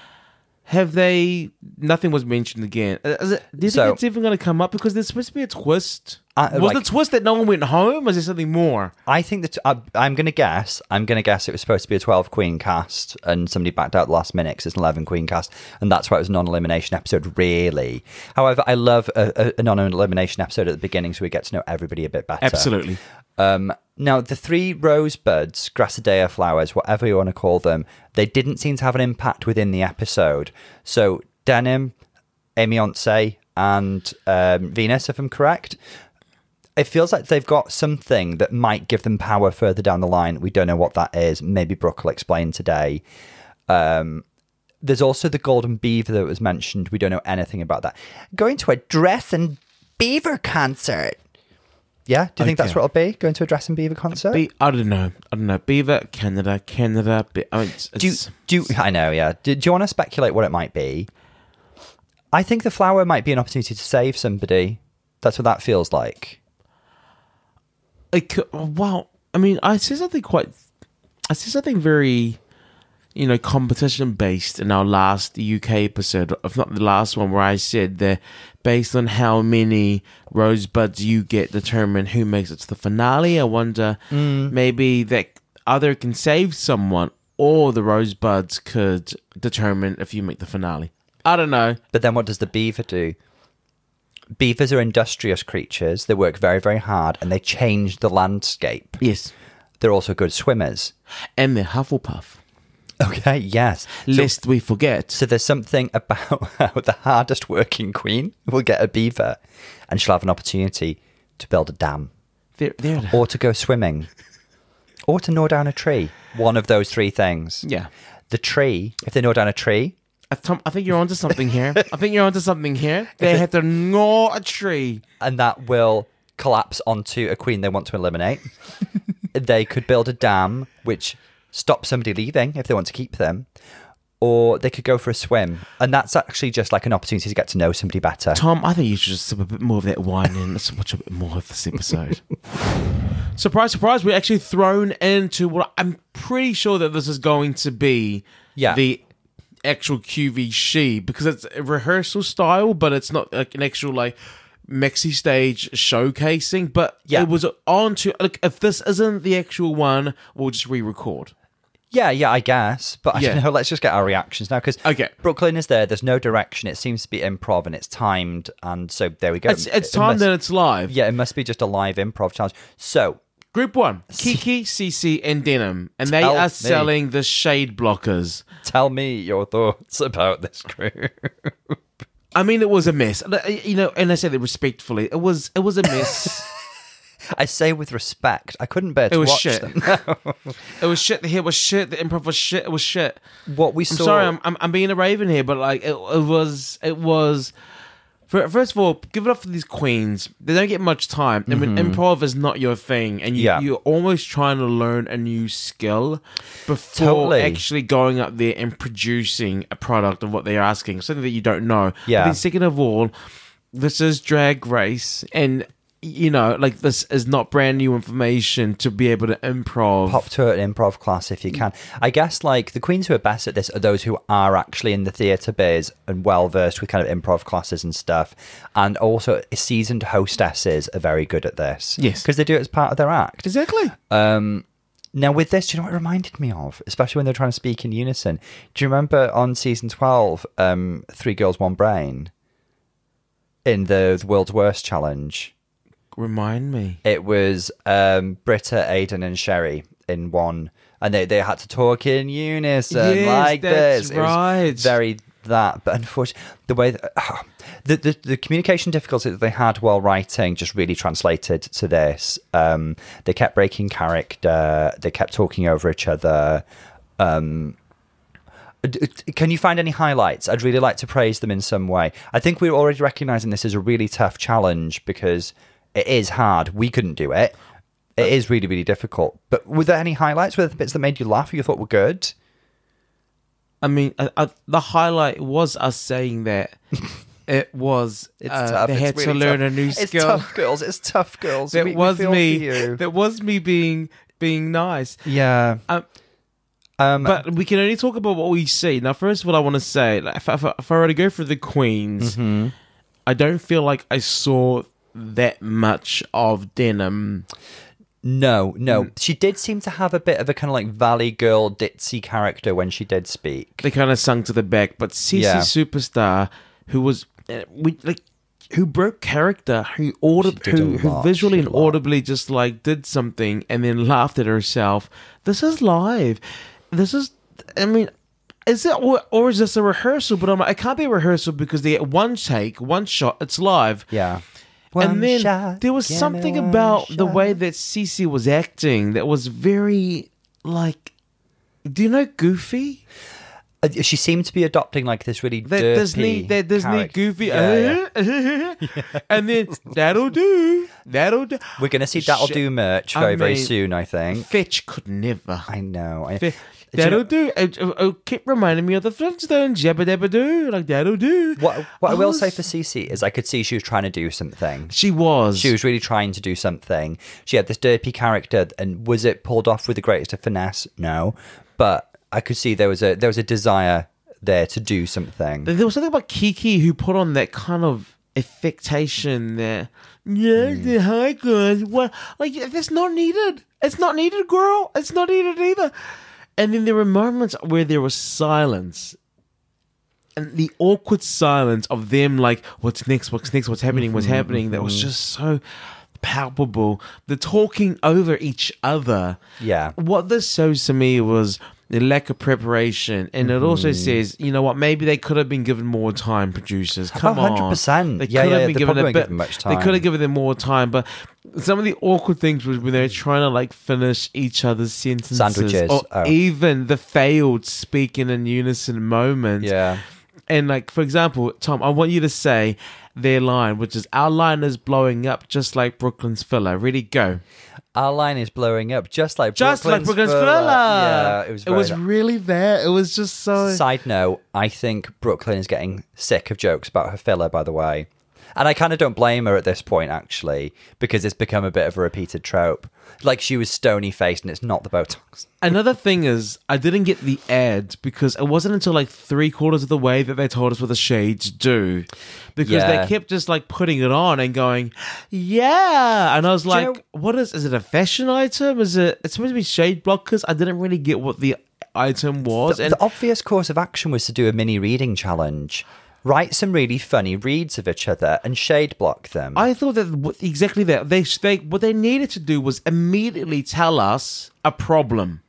Have they? Nothing was mentioned again. Uh, Is it, do you So- think it's even going to come up? Because there's supposed to be a twist. Uh, was like- the twist that no one went home? Was there something more? I think that I, I'm going to guess. I'm going to guess it was supposed to be a 12 queen cast, and somebody backed out last minute because it's an 11 queen cast, and that's why it was a non-elimination episode. Really, however, I love a, a, a non-elimination episode at the beginning, so we get to know everybody a bit better. Absolutely. Um, now, the three rosebuds, grassidea flowers, whatever you want to call them, they didn't seem to have an impact within the episode. So, Denim, Aimee Yonce, and um, Venus, if I'm correct, it feels like they've got something that might give them power further down the line. We don't know what that is. Maybe Brooke will explain today. Um, there's also the golden beaver that was mentioned. We don't know anything about that. Going to a dress and beaver concert. Yeah, do you think that's what it'll be? Going to a Justin Bieber concert? Be- I don't know. I don't know. Beaver, Canada, Canada. Be- I mean, it's, do it's- do I know, yeah. Do, do you want to speculate what it might be? I think the flower might be an opportunity to save somebody. That's what that feels like. Could, well, I mean, I see something quite. I see something very, you know, competition based in our last UK episode, if not the last one, where I said that based on how many rosebuds you get, determine who makes it to the finale. I wonder mm. maybe that either can save someone or the rosebuds could determine if you make the finale. I don't know. But then what does the beaver do? Beavers are industrious creatures. They work very, very hard and they change the landscape. Yes, They're also good swimmers. and the Hufflepuff. Okay, yes. So, Lest we forget. so there's something about how the hardest working queen will get a beaver and she'll have an opportunity to build a dam There, there. or to go swimming or to gnaw down a tree. One of those three things. Yeah. The tree, if they gnaw down a tree, Tom, I think you're onto something here. I think you're onto something here. They have to gnaw a tree. and that will collapse onto a queen they want to eliminate. they could build a dam which stops somebody leaving if they want to keep them, or they could go for a swim. And that's actually just like an opportunity to get to know somebody better. Tom, I think you should just sip a bit more of that wine and let's watch a bit more of this episode. surprise, surprise, we're actually thrown into what I'm pretty sure that this is going to be Yeah. the actual QV she because it's a rehearsal style, but it's not like an actual like Mexi stage showcasing. But Yeah. it was on to like if this isn't the actual one, we'll just re-record. Yeah, yeah, I guess. But I Yeah. don't know. Let's just get our reactions now because Okay. Brooklyn is there. There's no direction. It seems to be improv and it's timed. And so there we go. It's it's It time must- that it's live. Yeah, it must be just a live improv challenge. So Group one, Kiki, Sisi, and Denim, and they Tell are me. selling the shade blockers. tell me your thoughts about this group. I mean, it was a mess. Uh, You know, and I say that respectfully. It was it was a mess. I say with respect. I couldn't bear to It was watch shit. them. it was shit. The hair was shit. The improv was shit. It was shit. what we I'm saw. sorry, I'm, I'm I'm being a raven here, but like it, it was it was. Fir- First of all, give it up for these queens. They don't get much time. I mean, improv is not your thing, and you, Mm-hmm. Yeah. you're almost trying to learn a new skill before Totally. actually going up there and producing a product of what they're asking, something that you don't know. Yeah. But then second of all, this is drag race, and you know, like this is not brand new information to be able to improv. pop to an improv class if you can. I guess like the queens who are best at this are those who are actually in the theatre biz and well versed with kind of improv classes and stuff, and also seasoned hostesses are very good at this. Yes. because they do it as part of their act. Exactly. Um, now with this, do you know what it reminded me of? Especially when they're trying to speak in unison. Do you remember on season twelve, um, Three Girls One Brain, in the, the World's Worst Challenge? Remind me. It was um, Brita, Aiden, and Sherry in one, and they, they had to talk in unison Yes, like this. Right. very that, but unfortunately, the way that, the, the the communication difficulty that they had while writing just really translated to this. Um, they kept breaking character. They kept talking over each other. Um, can you find any highlights? I'd really like to praise them in some way. I think we're already recognizing this as a really tough challenge because it is hard. We couldn't do it. It is really, really difficult. But were there any highlights? Were there bits that made you laugh or you thought were good? I mean, I, I, the highlight was us saying that it was It's uh, tough. they It's had to learn tough. a new skill. It's tough, girls. It's tough, girls. That We- we was me. That was me being being nice. Yeah. Um, Um, but we can only talk about what we see. Now, first of all, I want to say, like, if, I- if, if I were to go for the queens, Mm-hmm. I don't feel like I saw that much of denim. no, no. Mm. She did seem to have a bit of a kind of like Valley Girl ditzy character when she did speak. They kind of sung to the back, but Sisi Yeah. Superstar, who was uh, we like. Who broke character? Who audib- She did a who, who visually and did a lot. audibly just like did something and then laughed at herself. This is live. This is. I mean, is it or, or is this a rehearsal? But I'm like, it can't be a rehearsal because they get one take, one shot. It's live. Yeah. And then shot, there was something one about the way that Sisi was acting that was very like. Do you know Goofy? Uh, She seemed to be adopting like this really that Disney, that Disney character. goofy, Yeah, yeah. and then that'll do, that'll do. We're gonna see that'll Shit. do merch I very very soon. I think. Fitch could never. I know. I, Fi- Do you That'll do. It, it, it keep reminding me of the Flintstones. Yabba dabba do. Like that'll do. What what I will Oh, say for Sisi is I could see she was trying to do something. She was. She was really trying to do something. She had this derpy character, and was it pulled off with the greatest of finesse? No, but I could see there was a there was a desire there to do something. There was something about Kiki who put on that kind of affectation there. Yeah, Hmm. the high guys. What? Like that's not needed. It's not needed, girl. It's not needed either. And then there were moments where there was silence. And the awkward silence of them, like, what's next? What's next? What's happening? What's mm-hmm, happening? That was mm-hmm. just so palpable. The talking over each other. Yeah. What this shows to me was the lack of preparation, and it also says, you know what? Maybe they could have been given more time. Producers, come on, 100%. They Yeah, could yeah, have been given a bit. given much They could have given them more time, but some of the awkward things was when they were trying to like finish each other's sentences, Sandwiches. or Oh. even the failed speaking in unison moments. Yeah. And like for example, Tom, I want you to say their line, which is our line is blowing up just like Brooklyn's filler. Ready, go. Our line is blowing up just like Just like Brooklyn's Thriller. filler. Yeah, it was. It was really that. It was just so. Side note: I think Brooklyn is getting sick of jokes about her filler. By the way, and I kind of don't blame her at this point, actually, because it's become a bit of a repeated trope. Like she was stony faced, and it's not the Botox. Another thing is, I didn't get the ad because it wasn't until like three quarters of the way that they told us what the shades do. Because Yeah. they kept just like putting it on and going, yeah. And I was you like, know- what is, is it a fashion item? Is it, it's supposed to be shade blockers? I didn't really get what the item was. The, and the obvious course of action was to do a mini reading challenge. Write some really funny reads of each other and shade block them. I thought that w- exactly that. They, they, what they needed to do was immediately tell us a problem.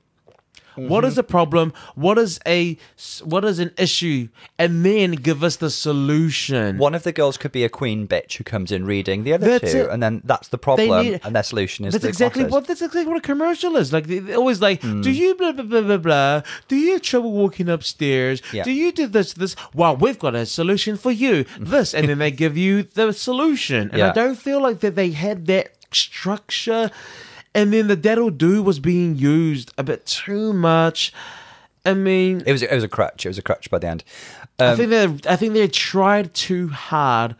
What Mm-hmm. is a problem? What is a what is an issue? And then give us the solution. One of the girls could be a queen bitch who comes in reading the other That's two, it. and then that's the problem, need- and their solution is That's exactly what that's exactly what a commercial is. Like they, they're always like, Hmm. do you blah blah blah blah blah? Do you have trouble walking upstairs? Yeah. Do you do this this? Well, we've got a solution for you. This, and then they give you the solution. And I don't feel like that they had that structure. And then the that'll do was being used a bit too much. I mean, It was it was a crutch. It was a crutch by the end. I Um, think they I think they tried too hard.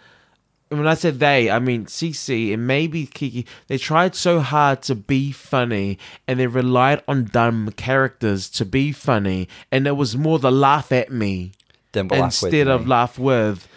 And when I said they, I mean Sisi and maybe Kiki. They tried so hard to be funny, and they relied on dumb characters to be funny, and it was more the laugh at me we'll laugh with instead of me. laugh with.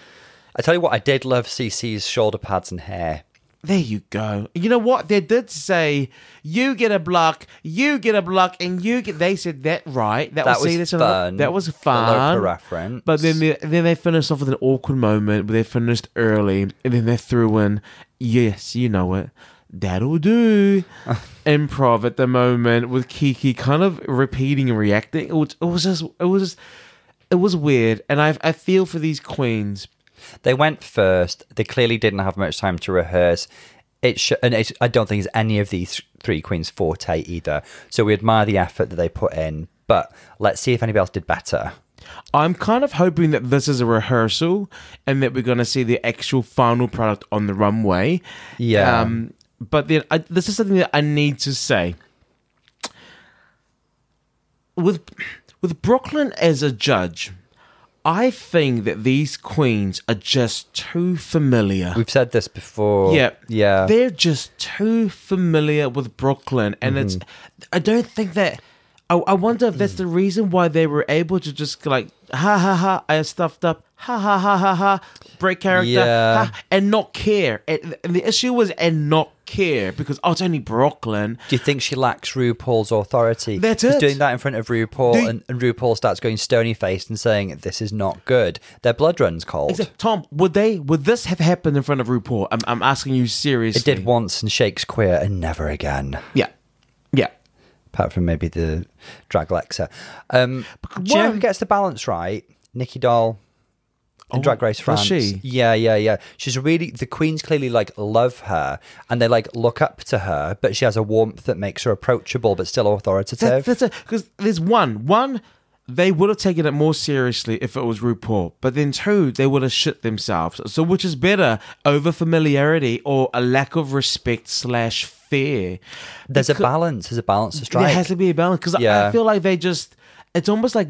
I tell you what, I did love Sisi's shoulder pads and hair. There you go. You know what? They did say you get a block, you get a block, and you get. They said that right. That, That was, was fun. That was A fun. Reference. But then they, then they finished off with an awkward moment where they finished early, and then they threw in, yes, you know it, that'll do, improv at the moment with Kiki kind of repeating and reacting. It was, it was just, it was, just, it was weird, and I, I feel for these queens. They went first. They clearly didn't have much time to rehearse. It sh- and it, I don't think it's any of these three queens' forte either. So we admire the effort that they put in. But let's see if anybody else did better. I'm kind of hoping that this is a rehearsal and that we're going to see the actual final product on the runway. Yeah. Um, but then I, this is something that I need to say. With with Brooklyn as a judge, I think that these queens are just too familiar. We've said this before. Yeah, Yeah. They're just too familiar with Brooklyn, and mm-hmm. it's. I don't think that. I, I wonder if that's the reason why they were able to just like ha ha ha. I stuffed up. Ha ha ha ha ha. Break character. Yeah. Ha, and not care. And, and the issue was and not care because oh, it's only Brooklyn. Do you think she lacks RuPaul's authority? That's She's it. doing that in front of RuPaul, Do- and, and RuPaul starts going stony faced and saying, This is not good. Their blood runs cold. Is Tom, would they? Would this have happened in front of RuPaul? I'm, I'm asking you seriously. It did once and shakes queer and never again. Yeah. Yeah. Apart from maybe the drag Lexa. Um, do you know who gets the balance right? Nicky Doll. In Oh, Drag Race France. she? Yeah, yeah, yeah. She's really the queens clearly like love her and they like look up to her, but she has a warmth that makes her approachable but still authoritative. That, that's it. Because there's one. One, they would have taken it more seriously if it was RuPaul. But then two, they would have shit themselves. So which is better, over familiarity or a lack of respect slash fear? There's a balance. There's a balance to strike. There has to be a balance because Yeah. I feel like they just. It's almost like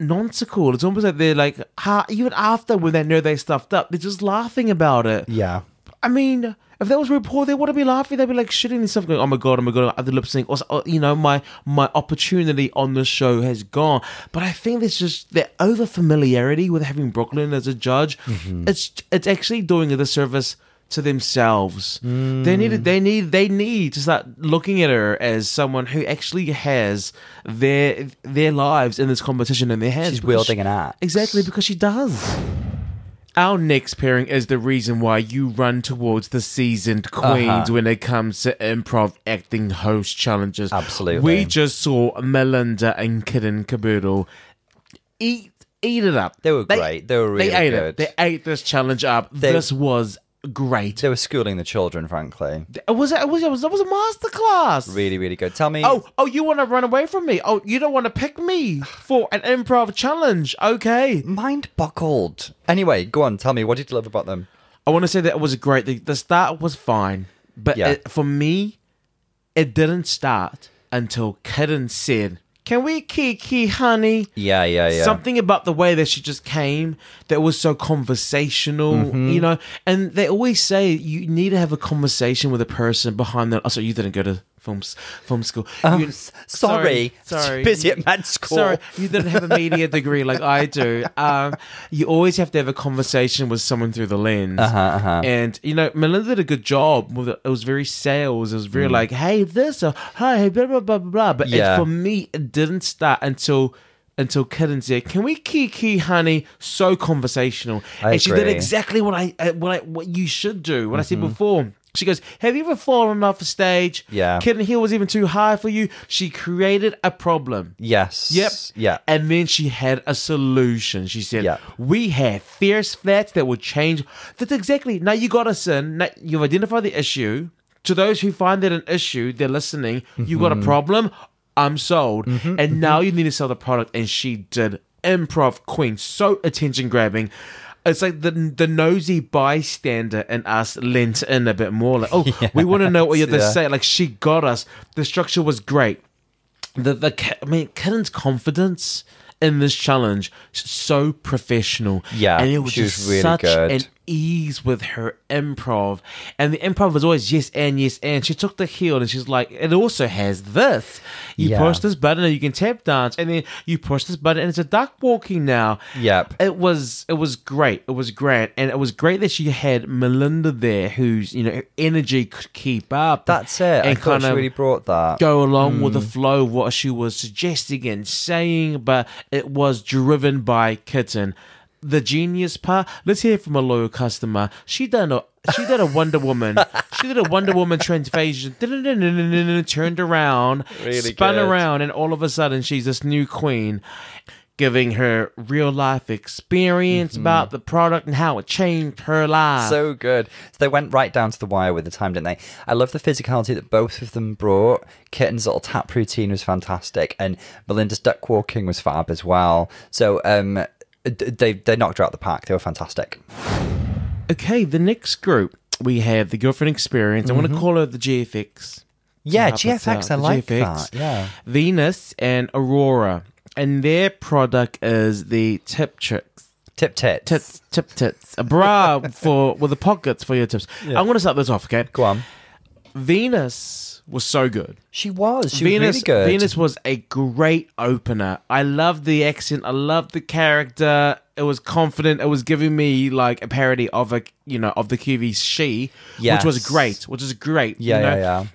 nonsensical. It's almost like they're like ha, even after when they know they stuffed up, they're just laughing about it. yeah. I mean, if that was RuPaul, they wouldn't be laughing. They'd be like shitting themselves, going, "Oh my god, oh my god, I have to lip sync." Or, you know, my my opportunity on the show has gone. But I think it's just their over familiarity with having Brooklyn as a judge. Mm-hmm. It's it's actually doing a disservice to themselves. They need they need they need to start looking at her as someone who actually has their their lives in this competition in their hands. She's wielding she- an axe. Exactly, because she does. Our next pairing is the reason why you run towards the seasoned queens Uh-huh. when it comes to improv acting host challenges. Absolutely. We just saw Melinda and Kitten Kaboodle eat eat it up. They were great. They were really They ate good. it. They ate this challenge up. They- this was great. They were schooling the children, frankly. It was it was it was, it was a masterclass. Really, really good. Tell me. Oh, oh, you want to run away from me? Oh, you don't want to pick me for an improv challenge? Okay. mind buckled. Anyway, go on. Tell me. What did you love about them? I want to say that it was great. The, the start was fine, but Yeah. it, for me, it didn't start until Kitten said, "Can we kiki, honey?" Yeah, yeah, yeah. Something about the way that she just came that was so conversational, Mm-hmm. you know. And they always say you need to have a conversation with a person behind the. Oh, sorry, you didn't go to film school. You- Oh, s- sorry. sorry. Busy at med school. Sorry, you didn't have a media degree like I do. Um, you always have to have a conversation with someone through the lens. Uh-huh, uh-huh. And you know, Melinda did a good job with it. It was very sales. It was Mm. very like, hey, this, or hi, blah blah blah blah blah. But it- Yeah. for me, it didn't start until. Until Kitten said, "Can we kiki, honey?" So conversational, I and she did exactly what I uh, what I, what you should do. What I Mm-hmm. said before. She goes, "Have you ever fallen off a stage? Yeah. Kitten heel was even too high for you." She created a problem. Yes. Yep. Yeah. And then she had a solution. She said, Yeah. We have fierce flats that will change. That's exactly. Now you got us in. Now you've identified the issue. To those who find that an issue, they're listening. You got Mm-hmm. a problem. I'm sold. and now you need to sell the product. And she did. Improv queen. So attention grabbing. It's like the the nosy bystander and us lent in a bit more. Like, oh, we want to know what you have to Yeah. say. Like she got us. The structure was great the the I mean Kitten's confidence in this challenge so professional. Yeah, and it was she was just really such good. an ease with her improv, and the improv was always yes and yes and. She took the heel and she's like, it also has this. You Yeah. push this button and you can tap dance, and then you push this button and it's a duck walking now. Yep. It was it was great. It was great, and it was great that she had Melinda there, whose you know energy could keep up. That's it. And kind of really brought that. go along with the mm. flow of what she was suggesting and saying, but it was driven by Kitten. The genius part. Let's hear from a loyal customer. She done a she did a Wonder Woman. she did a Wonder Woman transformation. Turned around, Really spun good. around, and all of a sudden she's this new queen, giving her real life experience about the product and how it changed her life. So good. So they went right down to the wire with the time, didn't they? I love the physicality that both of them brought. Kitten's little tap routine was fantastic, and Melinda's duck walking was fab as well. So um, they they knocked her out the park. They were fantastic. Okay, the next group we have the girlfriend experience. I want to mm-hmm. call her the GFX. Yeah, GFX. I like GFX. that. Yeah. Venus and Aurora, and their product is the tip tricks. Tip tits. Tits, tip tits, a bra for with the pockets for your tips. I'm going to start this off. Okay, Go on. Venus was so good. She was. She Venus, was really good. Venus was a great opener. I loved the accent. I loved the character. It was confident. It was giving me like a parody of a you know of the QV she, which was great. Which is great. Yeah, you know? yeah, yeah.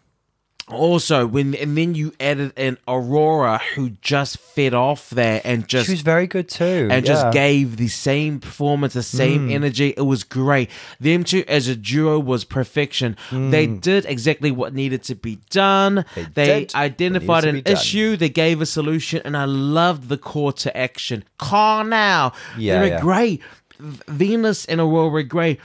Also, when and then you added in Aurora, who just fed off there and just She was very good too. and yeah. just gave the same performance, the same mm. energy. It was great. Them two as a duo was perfection. They mm. did exactly what needed to be done. They, They identified an done. issue. They gave a solution, and I loved the call to action. Call now. Yeah, they were yeah. great. Venus and Aurora were great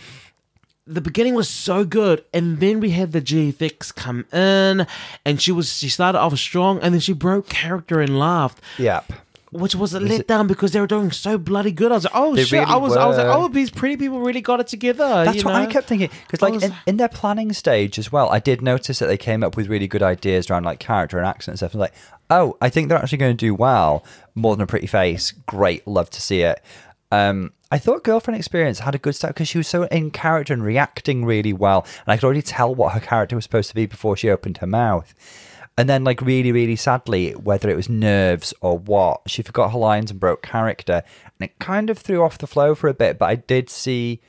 the beginning was so good, and then we had the GFX come in, and she was she started off strong, and then she broke character and laughed. Yep. which was a letdown because they were doing so bloody good. I was like, oh They shit! I really was, I was like, oh, these pretty people really got it together. That's what I kept thinking. Because, like, was- in, in their planning stage as well, I did notice that they came up with really good ideas around, like, character and accent and stuff. And, like, oh, I think they're actually going to do well. More than a pretty face. Great. Love to see it. Um, I thought Girlfriend Experience had a good start because she was so in character and reacting really well. And I could already tell what her character was supposed to be before she opened her mouth. And then, like, really, really sadly, whether it was nerves or what, she forgot her lines and broke character. And it kind of threw off the flow for a bit. But I did see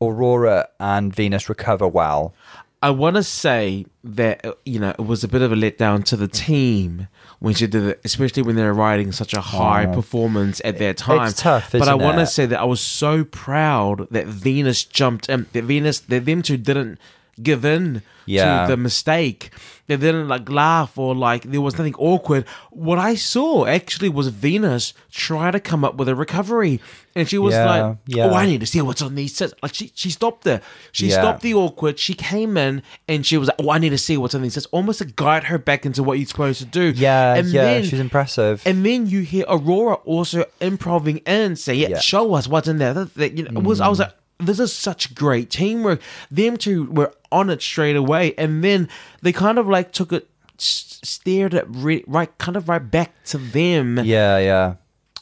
Aurora and Venus recover well. I want to say that you know it was a bit of a letdown to the team when she did it, especially when they were riding such a high performance at their time. It's tough, but I want to say that I was so proud that Venus jumped in. That Venus, that them two didn't give in Yeah. to the mistake. They didn't like laugh or like there was nothing awkward. What I saw actually was Venus try to come up with a recovery, and she was Yeah, like, yeah. "Oh, I need to see what's on these sets." Like she, she stopped there. She Yeah. stopped the awkward. She came in and she was like, "Oh, I need to see what's on these sets." Almost to guide her back into what you're supposed to do. Yeah, and yeah, then, she's impressive. And then you hear Aurora also improving in, say, "Yeah, show us what's in there." That, that, you know, it was I was like, "This is such great teamwork." Them two were on it straight away, and then they kind of like took it, stared it re- right, kind of right back to them. yeah, yeah.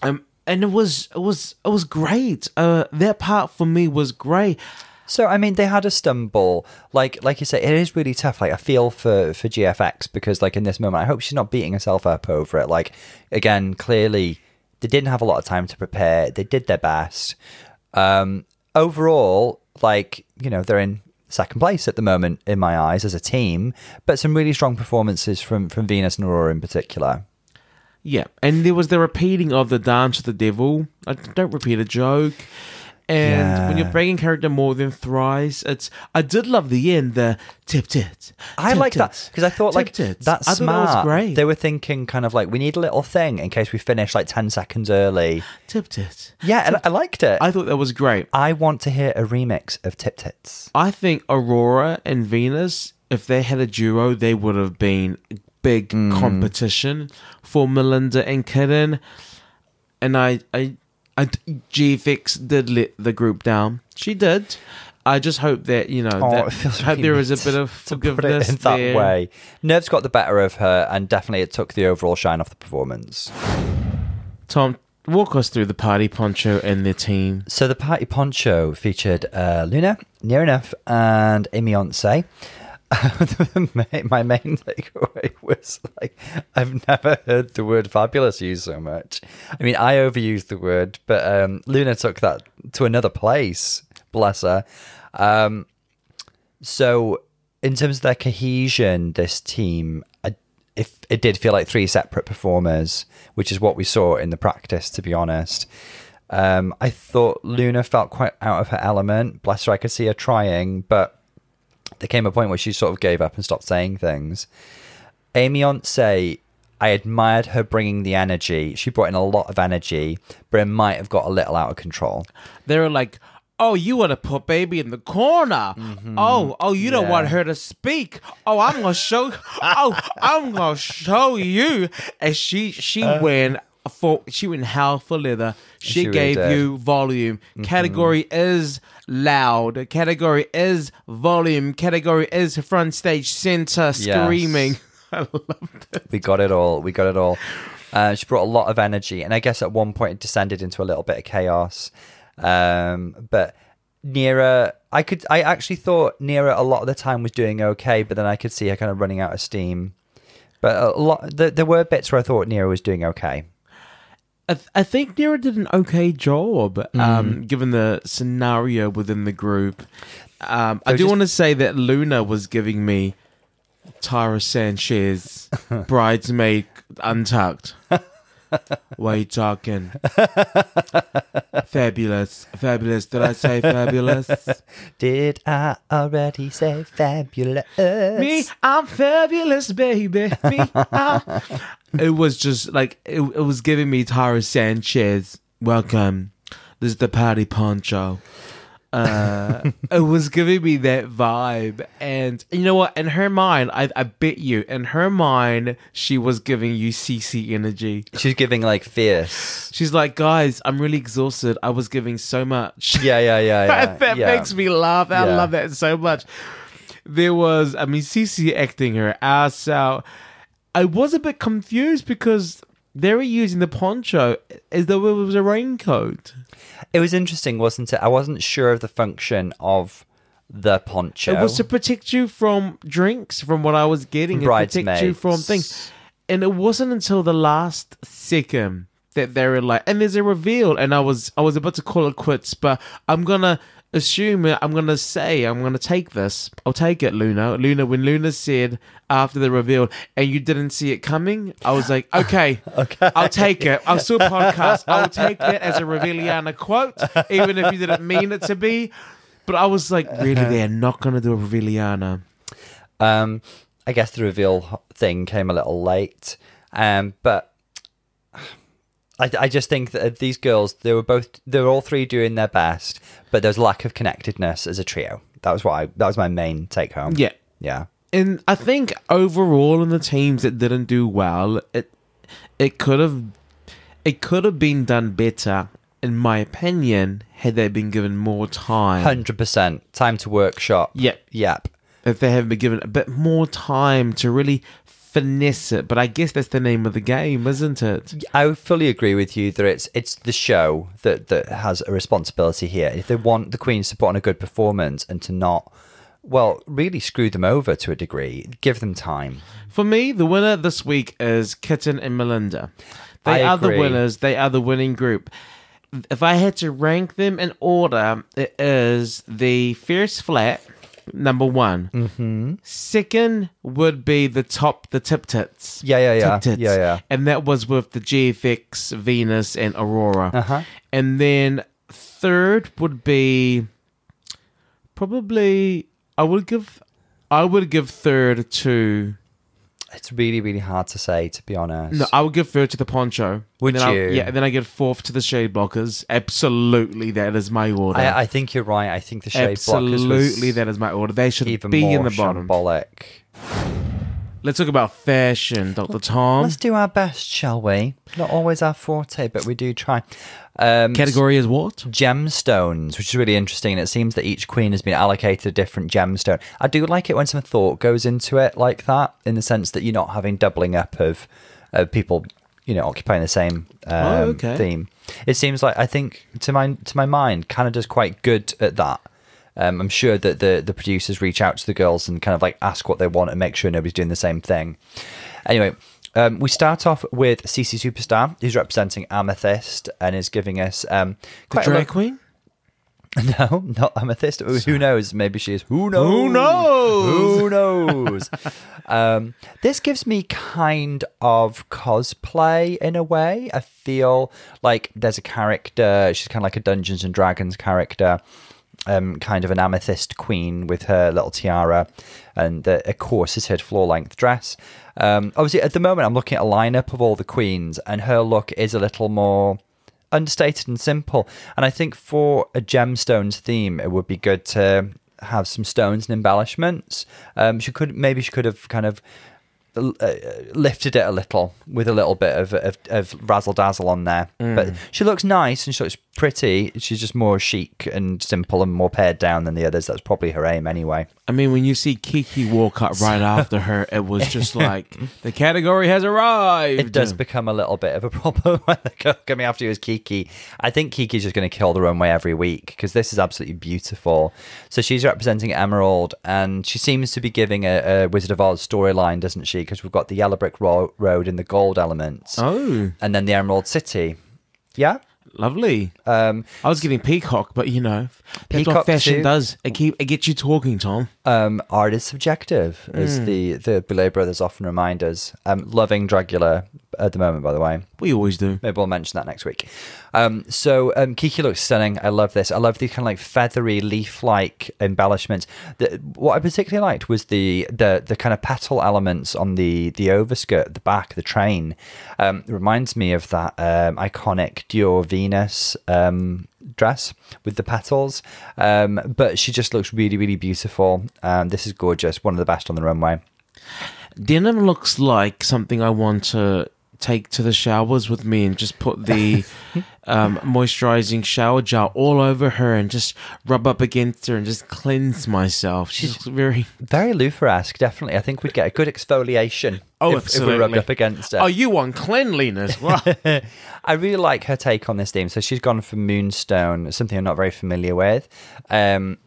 Um, and it was it was it was great. Uh, that part for me was great. So I mean, they had a stumble. Like, like you say, it is really tough. Like, I feel for for GFX because, like, in this moment, I hope she's not beating herself up over it. Like, again, clearly, they didn't have a lot of time to prepare. They did their best. Um, overall, like, you know, they're in second place at the moment in my eyes as a team, but some really strong performances from from Venus and Aurora in particular. Yeah, and there was the repeating of the dance of the devil. I don't repeat a joke. And when you're breaking character more than thrice, it's. I did love the end, the tip tit. I like that because I thought like tits. that's I smart. that great. They were thinking kind of like we need a little thing in case we finish like ten seconds early. tip tit. Yeah, and I liked it. I, I thought that was great. I want to hear a remix of Tip Tits. I think Aurora and Venus, if they had a duo, they would have been big Mm. competition for Melinda and Kitten. And I, I, I, GFX did let the group down. She did. I just hope that you know Oh, that it feels hope there is a bit of to put it forgiveness in that there. way. Nerves got the better of her, and definitely it took the overall shine off the performance. Tom, walk us through the party poncho and their team. So the party poncho featured uh, Luna, Nearah Nuff, and Aimee Yonce. My main takeaway was like I've never heard the word fabulous used so much. I mean, I overused the word, but um, Luna took that to another place. Bless her. Um, so, in terms of their cohesion, this team, I, if it did feel like three separate performers, which is what we saw in the practice, to be honest. Um, I thought Luna felt quite out of her element. Bless her, I could see her trying, but there came a point where she sort of gave up and stopped saying things. Aimee Yonce, I admired her bringing the energy. She brought in a lot of energy, but it might have got a little out of control. They were like, "Oh, you want to put baby in the corner? Oh, oh, you don't Mm-hmm. Want her to speak? Oh, I'm gonna show. oh, I'm gonna show you." And she she went for she went hell for leather. She, She really gave. Mm-hmm. you volume. Category is loud. Category is volume. Category is front stage center screaming. I loved it. We got it all. We got it all. Uh, she brought a lot of energy, and I guess at one point it descended into a little bit of chaos. Um, but Nearah, I could, I actually thought Nearah a lot of the time was doing okay, but then I could see her kind of running out of steam. But a lot, there, there were bits where I thought Nearah was doing okay. I, th- I think Nearah did an okay job, Mm. um, given the scenario within the group. Um, I do just- want to say that Luna was giving me Tara Sanchez, bridesmaid untucked. Why you talking? fabulous, fabulous. Did I say fabulous? Did I already say fabulous? Me, I'm fabulous, baby. Me, I'm... Ah. It was just like it, it was giving me Tara Sanchez. Welcome. This is the party poncho. Uh, it was giving me that vibe, and you know what? In her mind, I, I bet you, in her mind, she was giving you Sisi energy. She's giving like fierce. She's like, guys, I'm really exhausted. I was giving so much. Yeah, yeah, yeah, yeah. that yeah. makes me laugh. I Yeah. love that so much. There was, I mean, Sisi acting her ass out. I was a bit confused because they were using the poncho as though it was a raincoat. It was interesting, wasn't it? I wasn't sure of the function of the poncho. It was to protect you from drinks, from what I was getting. Protect you from things. And it wasn't until the last second that they were like, and there's a reveal, and I was I was about to call it quits, but I'm gonna assume. I'm gonna say I'm gonna take this. I'll take it, Luna. Luna, when Luna said after the reveal, and you didn't see it coming, I was like, okay, okay, I'll take it. I'll still podcast. I'll take that as a Reveliana quote, even if you didn't mean it to be. But I was like, really, they're not gonna do a Reveliana. Um, I guess the reveal thing came a little late, um, but I, I just think that these girls, they were both, they were all three doing their best, but there's lack of connectedness as a trio. That was what I, that was my main take home. Yeah. yeah. And I think overall in the teams that didn't do well, it it could have it could have been done better, in my opinion, had they been given more time. Hundred percent time to workshop. Yep. Yep. If they had been given a bit more time to really finesse it. But I guess that's the name of the game, isn't it? I fully agree with you that it's it's the show that that has a responsibility here. If they want the queens to put on a good performance and to not, well, really screw them over to a degree, give them time. For me, the winner this week is Kitten and Melinda. They I are the winners. They are the winning group. If I had to rank them in order, it is the Fierce Flat, number one. Mm-hmm. Second would be the top, the Tip Tits. Yeah, yeah, yeah. Tip Tits. Yeah, yeah. And that was with the GFX, Venus, and Aurora. Uh-huh. And then third would be probably I would give I would give third to It's really, really hard to say, to be honest. no, I would give third to the poncho. Would then I- you? yeah, and then I give fourth to the shade blockers. Absolutely, that is my order. I, I think you're right. I think the shade blockers Absolutely, that is my order. They should even be in the bottom. shambolic. Let's talk about fashion, Doctor Tom. Let's do our best, shall we? Not always our forte, but we do try. Um, Category is what? gemstones, which is really interesting. It seems that each queen has been allocated a different gemstone. I do like it when some thought goes into it like that, in the sense that you're not having doubling up of, of people, you know, occupying the same um, Oh, okay. theme. It seems like I think to my to my mind, Canada's quite good at that. Um, I'm sure that the the producers reach out to the girls and kind of like ask what they want and make sure nobody's doing the same thing. Anyway, um, we start off with Sisi Superstar, who's representing Amethyst and is giving us um, The quite a drag lot- queen? no, not Amethyst. Who knows? Maybe she is. Who knows? Who knows? Who knows? um, this gives me kind of cosplay in a way. I feel like there's a character. She's kind of like a Dungeons and Dragons character. Um, kind of an amethyst queen with her little tiara and the, a corseted floor length dress. Um, obviously, at the moment, I'm looking at a lineup of all the queens, and her look is a little more understated and simple. And I think for a gemstones theme, it would be good to have some stones and embellishments. Um, she could maybe she could have kind of uh, Uh, uh, lifted it a little with a little bit of of, of razzle dazzle on there. Mm. But she looks nice and she looks pretty. She's just more chic and simple and more pared down than the others. That's probably her aim anyway. I mean, when you see Kiki walk up right after her, it was just like the category has arrived. It does become a little bit of a problem when they go coming after you is Kiki. I think Kiki's just going to kill the runway every week because this is absolutely beautiful. So she's representing Emerald, and she seems to be giving a, a Wizard of Oz storyline, doesn't she? Because we've got the yellow brick ro- road and the gold elements, Oh, and then the Emerald City. Yeah. Lovely. Um, I was getting peacock, but you know, that's what Peacock fashion too. does. It keep it gets you talking, Tom. um, art is subjective, as the the Boulet brothers often remind us. Um, loving Dragula, at the moment, by the way. We always do. Maybe we'll mention that next week. Um, so um, Kiki looks stunning. I love this. I love these kind of like feathery, leaf-like embellishments. The, what I particularly liked was the the the kind of petal elements on the the overskirt, the back, the train. Um, it reminds me of that um, iconic Dior Venus um, dress with the petals. Um, but she just looks really, really beautiful. Um, this is gorgeous. One of the best on the runway. Denim looks like something I want to take to the showers with me and just put the um, moisturizing shower gel all over her and just rub up against her and just cleanse myself. She's very. Very Louvre-esque, definitely. I think we'd get a good exfoliation Oh, if, if we rubbed absolutely. up against her. Oh, you want cleanliness? Well, I really like her take on this theme. So she's gone for Moonstone, something I'm not very familiar with. Um,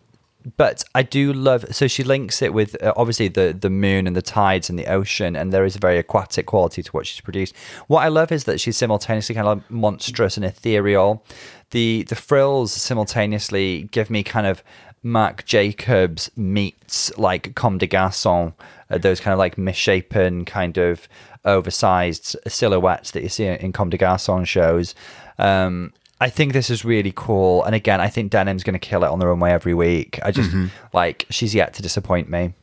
but I do love. So she links it with uh, obviously the the moon and the tides and the ocean, and there is a very aquatic quality to what she's produced. What I love is that she's simultaneously kind of monstrous and ethereal. The the frills simultaneously give me kind of Marc Jacobs meets like Comme des Garçons, uh, those kind of like misshapen, kind of oversized silhouettes that you see in Comme des Garçons shows. Um, I think this is really cool. And again, I think Denim's going to kill it on the runway every week. I just mm-hmm. like, she's yet to disappoint me.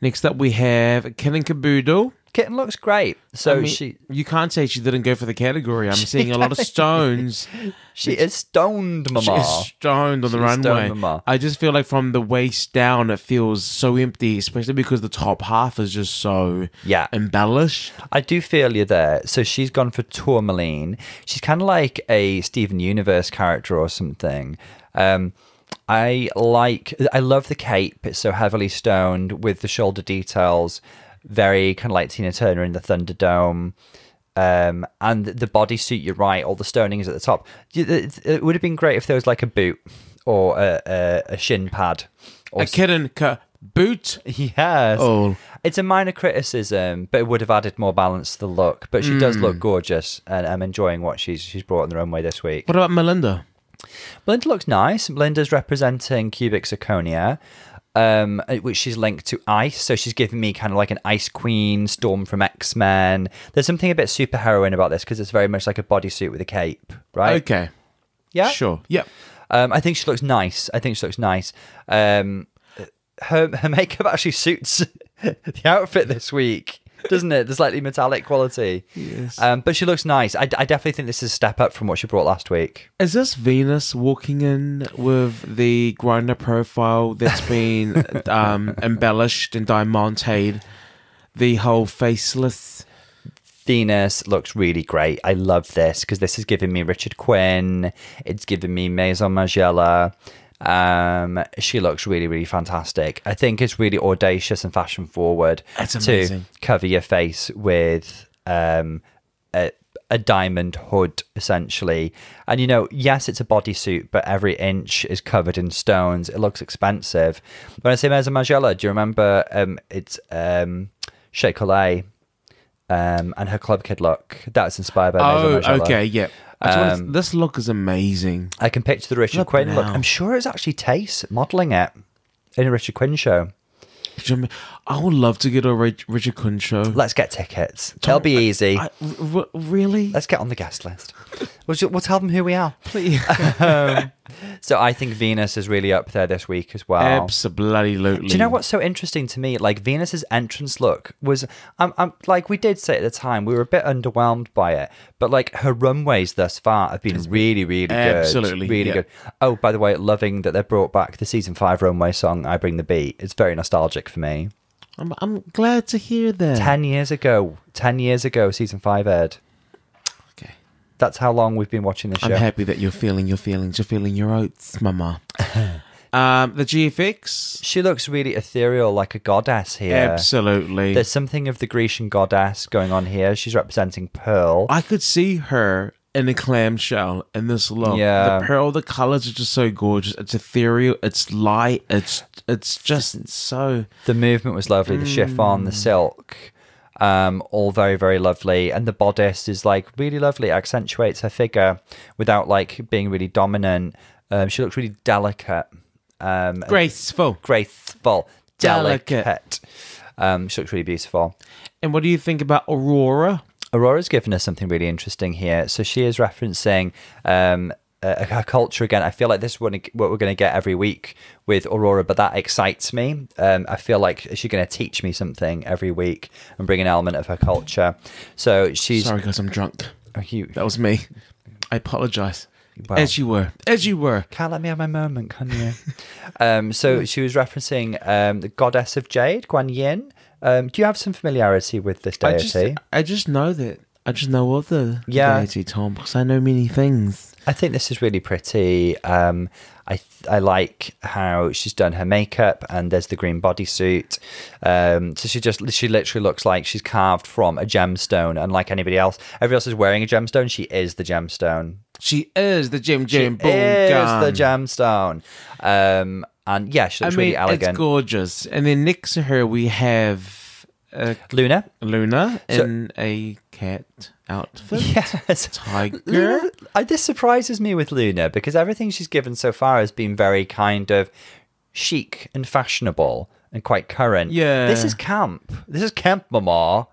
next up we have Kitten Kaboodle. Kitten looks great. So I mean, she you can't say she didn't go for the category. I'm seeing a lot of stones. she is stoned, She mama. is stoned on the She's stoned, runway. mama. I just feel like from the waist down, it feels so empty, especially because the top half is just so Yeah. embellished. I do feel you there. So she's gone for Tourmaline. She's kind of like a Steven Universe character or something. Um, I like, I love the cape. It's so heavily stoned with the shoulder details, very kind of like Tina Turner in the Thunderdome. Um, and the bodysuit, you're right, all the stoning is at the top. It would have been great if there was like a boot or a, a, a shin pad. Or A kitten ca- boot. Yes. Oh. It's a minor criticism, but it would have added more balance to the look. But she does look gorgeous, and I'm enjoying what she's she's brought on the runway this week. What about Melinda? Melinda looks nice. Melinda's representing cubic zirconia, um, which she's linked to ice. So she's giving me kind of like an ice queen, Storm from X Men. There's something a bit superheroine about this because it's very much like a bodysuit with a cape, right? Okay. Yeah. Sure. Yep. Um, I think she looks nice. I think she looks nice. Um, her her makeup actually suits the outfit this week, doesn't it? The slightly metallic quality. Yes. Um, but she looks nice. I, I definitely think this is a step up from what she brought last week. Is this Venus walking in with the Grindr profile that's been um, embellished and diamantade? The whole faceless. Venus looks really great. I love this because this is giving me Richard Quinn. It's giving me Maison Margiela. Um, she looks really, really fantastic. I think it's really audacious and fashion forward to cover your face with um, a, a diamond hood, essentially. And you know, yes, it's a bodysuit, but every inch is covered in stones. It looks expensive. When I say Maison Margiela, do you remember? Um, it's um, Shea Coulee um, and her club kid look. That's inspired by Oh, Maison Margiela. okay. Yep. Wanted to- Um, this look is amazing. I can picture the Richard Look Quinn look. I'm sure it's actually Tayce modelling it in a Richard Quinn show. Could you ima- I would love to get a Richard Quinn show. Let's get tickets. It'll be easy. I- r- really? Let's get on the guest list. We'll, ju- we'll tell them who we are. Please. So I think Venus is really up there this week as well. Absolutely. Do you know what's so interesting to me? Like Venus's entrance look was, um, um, like we did say at the time, we were a bit underwhelmed by it. But like her runways thus far have been really, really good. Absolutely, really yeah. good. Oh, by the way, loving that they brought back the season five runway song "I Bring the Beat." It's very nostalgic for me. I'm, I'm glad to hear that. Ten years ago, ten years ago, season five aired. Okay. That's how long we've been watching this show. I'm show. happy that you're feeling your feelings. You're feeling your oats, mama. um, the GFX. She looks really ethereal, like a goddess here. Absolutely. There's something of the Grecian goddess going on here. She's representing Pearl. I could see her in a clamshell in this look. Yeah. The pearl, the colors are just so gorgeous. It's ethereal. It's light. It's it's just so. The movement was lovely. The chiffon, the silk, um, all very, very lovely. And the bodice is like really lovely. It accentuates her figure without like being really dominant. Um, she looks really delicate. Um, Graceful. graceful, Delicate. delicate. Um, she looks really beautiful. And what do you think about Aurora? Aurora's given us something really interesting here. So she is referencing um, a, a culture again. I feel like this is what, what we're going to get every week with Aurora, but that excites me. Um, I feel like she's going to teach me something every week and bring an element of her culture. So she's. Sorry, guys, I'm drunk. Are you, That was me. I apologize. Well- As you were. As you were. Can't let me have my moment, can you? um, so she was referencing um, the goddess of jade, Guan Yin. Um, do you have some familiarity with this I deity? just, I just know that. I just know of the Yeah. deity, Tom, because I know many things. I think this is really pretty. Um, I I like how she's done her makeup, and there's the green bodysuit. Um, so she just she literally looks like she's carved from a gemstone, unlike anybody else. Everybody else is wearing a gemstone. She is the gemstone. She is the Jim Jim Boom is gun. the gemstone. Um, and yeah, she I looks mean, really elegant. it's gorgeous. And then next to her, we have uh, Luna. Luna So- in a cat outfit. Yes. Tiger. Luna, I, this surprises me with Luna because everything she's given so far has been very kind of chic and fashionable and quite current. Yeah. This is camp. This is camp, mama.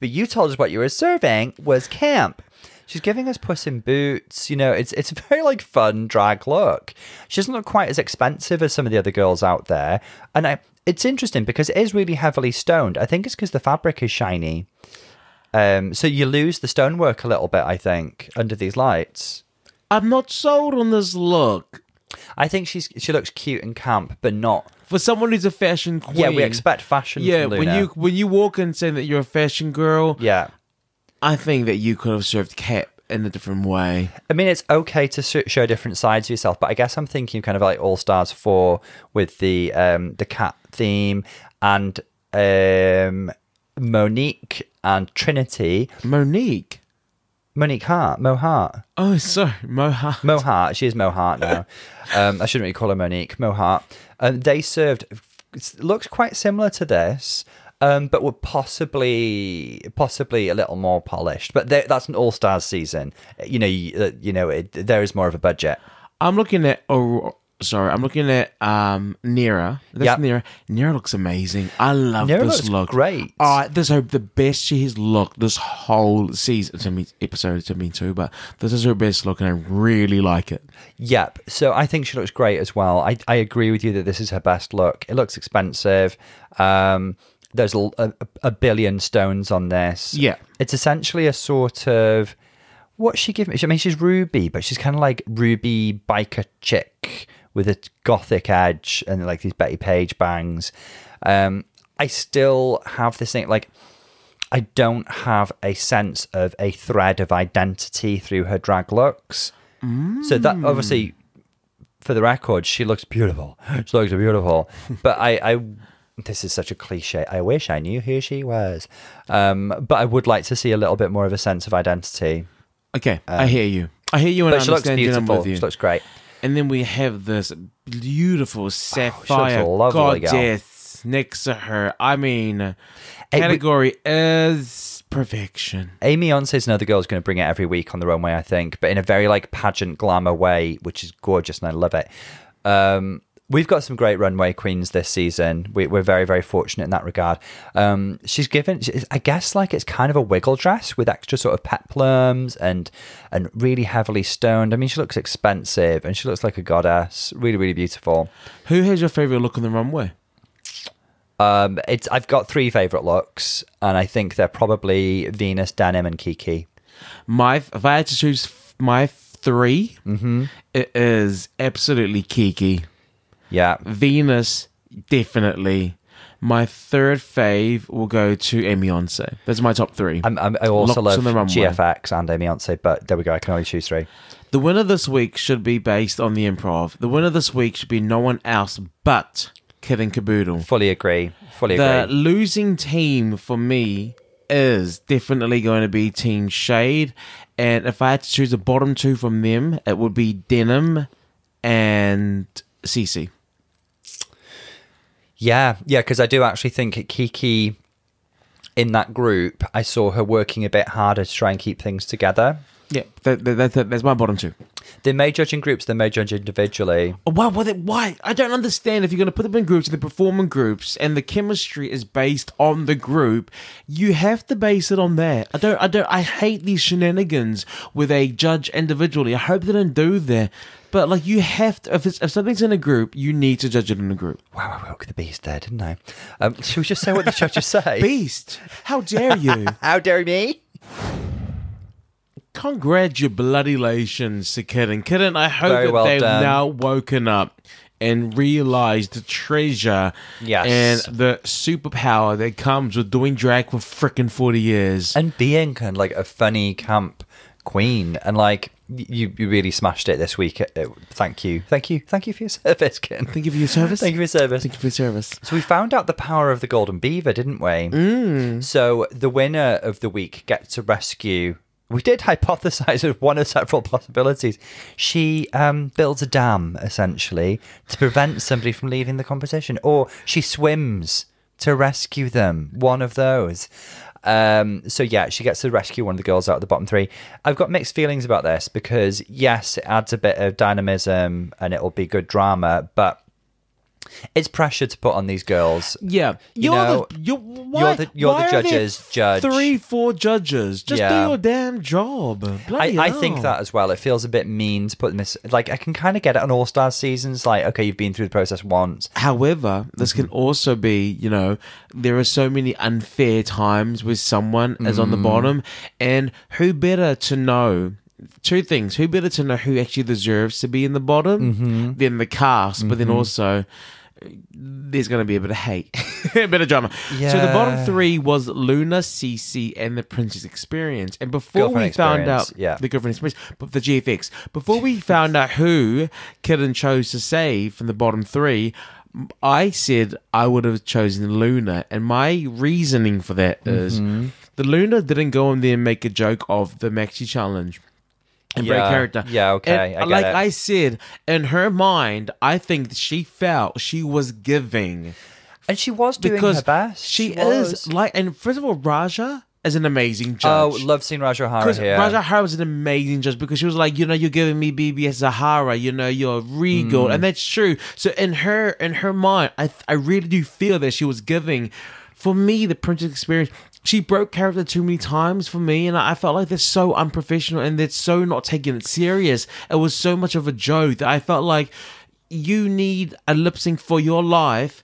But you told us what you were serving was camp. She's giving us Puss in Boots. You know, it's it's a very like fun drag look. She doesn't look quite as expensive as some of the other girls out there, and I, it's interesting because it is really heavily stoned. I think it's because the fabric is shiny. Um, so you lose the stonework a little bit, I think, under these lights. I'm not sold on this look. I think she's she looks cute and camp, but not. For someone who's a fashion queen. Yeah, we expect fashion. Yeah, when you when you walk in saying that you're a fashion girl, yeah. I think that you could have served cat in a different way. I mean, it's okay to sh- show different sides of yourself, but I guess I'm thinking kind of like All Stars Four with the um the cat theme and um Monique and Trinity. Monique. Monique Heart, Mo Heart, Oh, sorry, Moha. Mo Heart. She is Mo Heart now. um, I shouldn't really call her Monique. Mo Heart. Um, they served. It looks quite similar to this. Um, but were possibly possibly a little more polished. But that's an all stars season. You know, you, uh, you know, it, there is more of a budget. I'm looking at. Oh, sorry, I'm looking at um Nearah. That's Yep. Nearah. Nearah looks amazing. I love Nearah this look. great. Uh, this is her, the best she has looked this whole season. To me, episode to me too. But this is her best look, and I really like it. Yep. So I think she looks great as well. I, I agree with you that this is her best look. It looks expensive. Um, there's a, a, billion stones on this. Yeah. It's essentially a sort of what's she giving? I mean, she's Ruby, but she's kind of like Ruby biker chick with a gothic edge and like these Bettie Page bangs. Um, I still have this thing like I don't have a sense of a thread of identity through her drag looks. So that obviously, for the record, she looks beautiful. She looks beautiful. but I, I, this is such a cliche. I wish I knew who she was. Um, but I would like to see a little bit more of a sense of identity. Okay, I hear you. I hear you, and I she looks understand you. and beautiful. you. She looks great. And then we have this beautiful sapphire lovely, girl. goddess next to her. I mean, category is perfection. Aimee Yonce's another girl is going to bring it every week on the runway, I think, but in a very like pageant glamour way, which is gorgeous and I love it. Um, we've got some great runway queens this season. We, we're very, very fortunate in that regard. Um, she's given, I guess, like it's kind of a wiggle dress with extra sort of peplums and and really heavily stoned. I mean, she looks expensive and she looks like a goddess. Really, really beautiful. Who has your favorite look on the runway? Um, it's I've got three favorite looks, and I think they're probably Venus, Denim, and Kiki. My, if I had to choose my 3 Mm-hmm. it is absolutely Kiki. Yeah, Venus, definitely. My third fave will go to Beyonce. That's my top three. I'm, I'm, I also Looks love the. GFX and Aimee but there we go. I can only choose three. The winner this week should be based on the improv. The winner this week should be no one else but Kitten Kaboodle. Fully agree. Fully The agree. losing team for me is definitely going to be Team Shade. And if I had to choose a bottom two from them, it would be Denim and Sisi. Yeah, yeah, because I do actually think Kiki in that group, I saw her working a bit harder to try and keep things together. Yeah, that's my bottom two. They may judge in groups, they may judge individually. Oh, Why? Why? Why? I don't understand. If you're going to put them in groups and they perform in groups, and the chemistry is based on the group, you have to base it on that. I don't. I don't. I hate these shenanigans where they judge individually. I hope they don't do that. But like, you have to. If it's if something's in a group, you need to judge it in a group. Wow, I woke the beast there, didn't I? Um, should we just say what the judges say? Beast, how dare you? How dare me? Congratulations to Kitten. Kitten, I hope Very that well they've done. now woken up and realized the treasure Yes. and the superpower that comes with doing drag for frickin' 40 years. And being kind of like a funny camp queen, and like you, you really smashed it this week. Uh, uh, thank you, thank you, thank you for your service, Ken. Thank you for your service. Thank you for your service. Thank you for your service. So we found out the power of the golden beaver, didn't we? Mm. So the winner of the week gets to rescue. We did hypothesize of one of several possibilities. She um, builds a dam essentially to prevent somebody from leaving the competition, or she swims to rescue them. One of those. Um, so yeah, she gets to rescue one of the girls out of the bottom three. I've got mixed feelings about this because yes, it adds a bit of dynamism and it'll be good drama, but it's pressure to put on these girls. Yeah, You you're know, the you're, why, the- you're the why are there judges, judge. Three, four judges. Just Yeah. do your damn job. I, I think that as well. It feels a bit mean to put them this. Like I can kind of get it on All Stars seasons. Like okay, you've been through the process once. However, this Mm-hmm. can also be, you know, there are so many unfair times with someone is on the Mm. bottom, and who better to know? Two things: who better to know who actually deserves to be in the bottom Mm-hmm. than the cast, but then also uh, there's going to be a bit of hate, a bit of drama. So the bottom three was Luna, Sisi, and the Princess Experience. And before Girlfriend we found out yeah. the girlfriend experience, but the GFX. Before we found out who Kitten chose to save from the bottom three, I said I would have chosen Luna, and my reasoning for that is Mm-hmm. the Luna didn't go in there and make a joke of the Maxi challenge. And break Yeah. character. Yeah, okay, I like it. I said, in her mind, I think she felt she was giving And she was doing because her best. She, was. is like, and first of all, Raja is an amazing judge. Oh, love seeing Raja Because here. Raja Hara was an amazing judge because she was like, you know, you're giving me BBS Zahara, you know, you're regal, Mm. and that's true. So in her in her mind, I I really do feel that she was giving. For me, the Princess experience, she broke character too many times for me, and I felt like they're so unprofessional and they're so not taking it serious. It was so much of a joke that I felt like you need a lip sync for your life.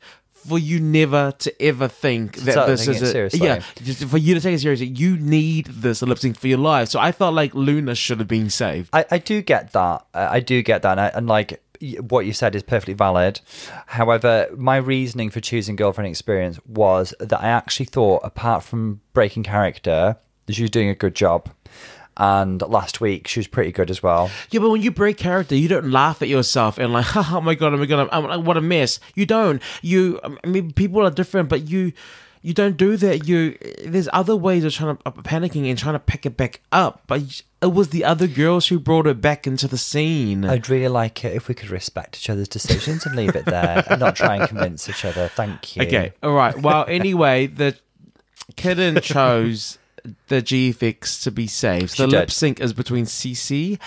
For you never to ever think that start this is it a seriously. yeah just for you to take it seriously, you need this lip sync for your life. So I felt like Luna should have been saved. I, I do get that. I do get that. And, I, and like what you said is perfectly valid. However, my reasoning for choosing Girlfriend Experience was that I actually thought, apart from breaking character, she was doing a good job. And last week, she was pretty good as well. Yeah, but when you break character, you don't laugh at yourself and like, oh my god, oh my god, I'm, I'm, what a mess. You don't. You, I mean, people are different, but you, you don't do that. You, there's other ways of trying to of panicking and trying to pick it back up. But it was the other girls who brought it back into the scene. I'd really like it if we could respect each other's decisions and leave it there and not try and convince each other. Thank you. Okay, all right. Well, anyway, the kitten chose the GFX to be saved. She the did. lip sync is between Sisi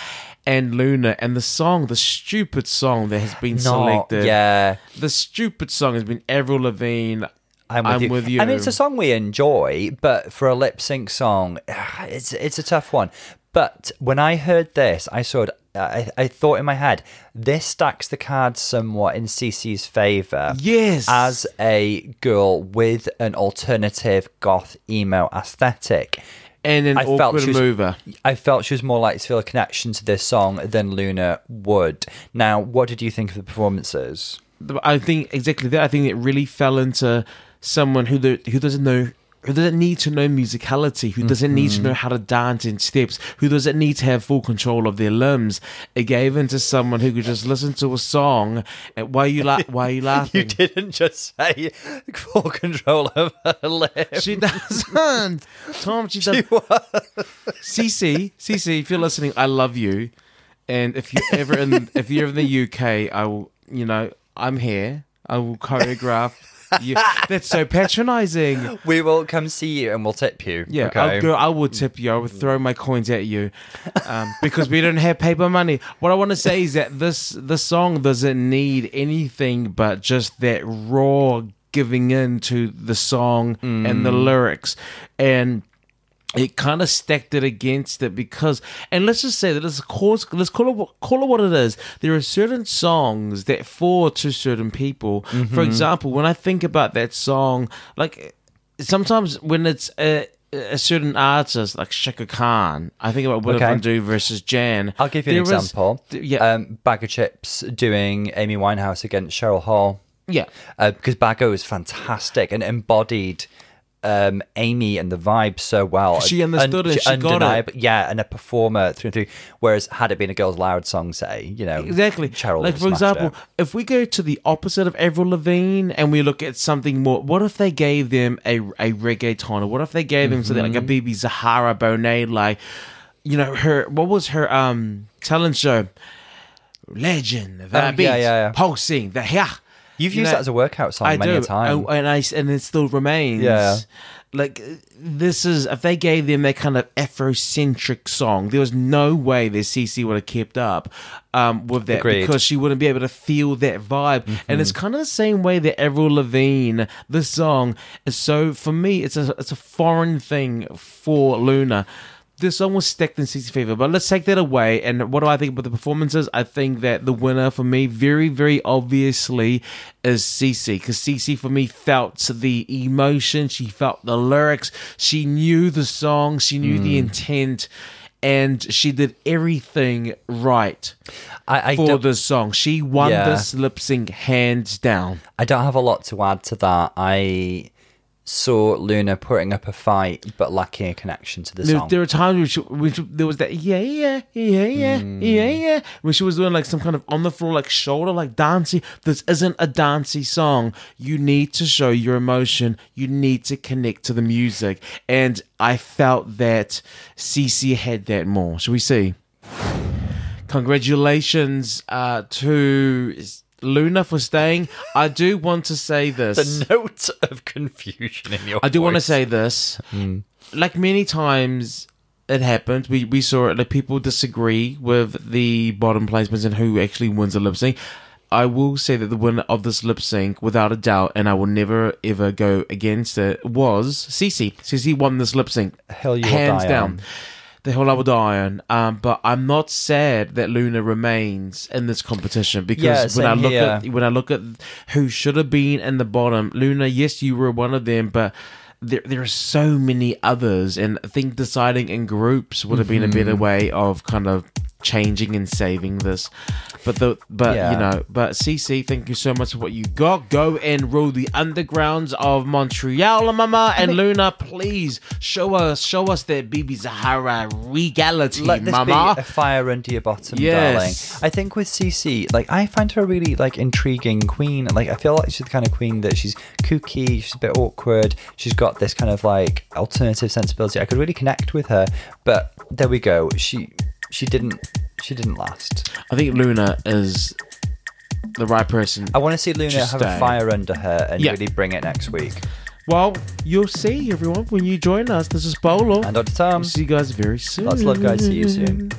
and Luna, and the song, the stupid song that has been Not, selected. yeah. The stupid song has been Avril Lavigne. I'm with, I'm you. with you. I mean, it's a song we enjoy, but for a lip sync song, it's it's a tough one. But when I heard this, I saw. I, I thought in my head, this stacks the cards somewhat in Sisi's favor. Yes. as a girl with an alternative goth emo aesthetic. And an I felt awkward was- mover. I felt she was more likely to feel a connection to this song than Luna would. Now, what did you think of the performances? I think exactly that. I think it really fell into someone who the, who doesn't know who doesn't need to know musicality, who doesn't need Mm-hmm. to know how to dance in steps, who doesn't need to have full control of their limbs. It gave into someone who could just listen to a song. And why are you la- Why are you laughing? You didn't just say full control of her lips. She doesn't. Tom, she doesn't. Sisi, Sisi, if you're listening, I love you. And if you're ever in, if you're in the UK, I will, you know, I'm here. I will choreograph You, that's so patronizing. We will come see you and we'll tip you. Yeah, okay. I'll go, I will tip you. I will throw my coins at you um, because we don't have paper money. What I want to say is that this this song doesn't need anything but just that raw giving in to the song and the lyrics and it kind of stacked it against it because, and let's just say that let's call, let's call it what- call it what it is. There are certain songs that fall to certain people. For example, when I think about that song, like sometimes when it's a, a certain artist like Chaka Khan, I think about What Okay. If I Do versus Jan. I'll give you an example. yeah, Um, Baga Chipz doing Amy Winehouse against Cheryl Hole. yeah. Uh, because Baga is fantastic and embodied um, Amy and the vibe so well. She understood it, she got it. Yeah, and a performer through and through. Whereas had it been a Girls Aloud song, say, you know, Exactly. Cheryl like for example, it. if we go to the opposite of Avril Lavigne and we look at something more, what if they gave them a a reggaeton? Or what if they gave them something like Mm-hmm. a BeBe Zahara Benet, like you know her? What was her um talent show? Legend, the Oh, beat, yeah, yeah, yeah. pulsing, the yeah. You've You used know, that as a workout song I many do, a time. I- and I and it still remains. Yeah. Like this is if they gave them that kind of Afrocentric song, there was no way that Sisi would have kept up um, with that Agreed. because she wouldn't be able to feel that vibe. And it's kind of the same way that Avril Lavigne, this song is so for me, it's a it's a foreign thing for Luna. This song was stacked in Sisi favor, but let's take that away. And what do I think about the performances? I think that the winner for me, very, very obviously, is Sisi because Sisi for me felt the emotion, she felt the lyrics, she knew the song, she knew the mm. intent, and she did everything right I, I, for this song. She won Yeah. this lip sync hands down. I don't have a lot to add to that. I saw Luna putting up a fight but lacking a connection to the There, song. there were times when, she, there was that yeah yeah yeah yeah yeah yeah when she was doing like some kind of on the floor like shoulder like dancing. This isn't a dancey song. You need to show your emotion. You need to connect to the music, and I felt that Sisi had that more. Shall we see? Congratulations uh, to Luna for staying. I do want to say this. the note of confusion in your I do want to voice. say this. Hmm. Like many times it happened, we, we saw it, like people disagree with the bottom placements and who actually wins the lip sync. I will say that the winner of this lip sync, without a doubt, and I will never ever go against it, was Sisi. Sisi won this lip sync. Hell you will hands die down. The hill I will die on. Um, but I'm not sad that Luna remains in this competition because Yeah, when I look here. at when I look at who should have been in the bottom, Luna, yes, you were one of them, but there there are so many others, and I think deciding in groups would have been a better Mm-hmm. way of kind of changing and saving this. But the but Yeah. you know, but Sisi, thank you so much for what you got. Go and rule the undergrounds of Montreal, mama, and Luna. Please show us show us that BeBe Zahara regality, Let this mama. be a fire under your bottom, Yes. darling. I think with Sisi, like I find her a really like intriguing queen. Like I feel like she's the kind of queen that she's kooky, she's a bit awkward. She's got this kind of like alternative sensibility. I could really connect with her. But there we go. She she didn't she didn't last. I think Luna is the right person. I want to see Luna have stay. a fire under her and Yeah. really bring it next week. Well, you'll see everyone when you join us. This is Paulo. And Dr. Tom, We'll see you guys very soon. lots of love, guys. See you soon.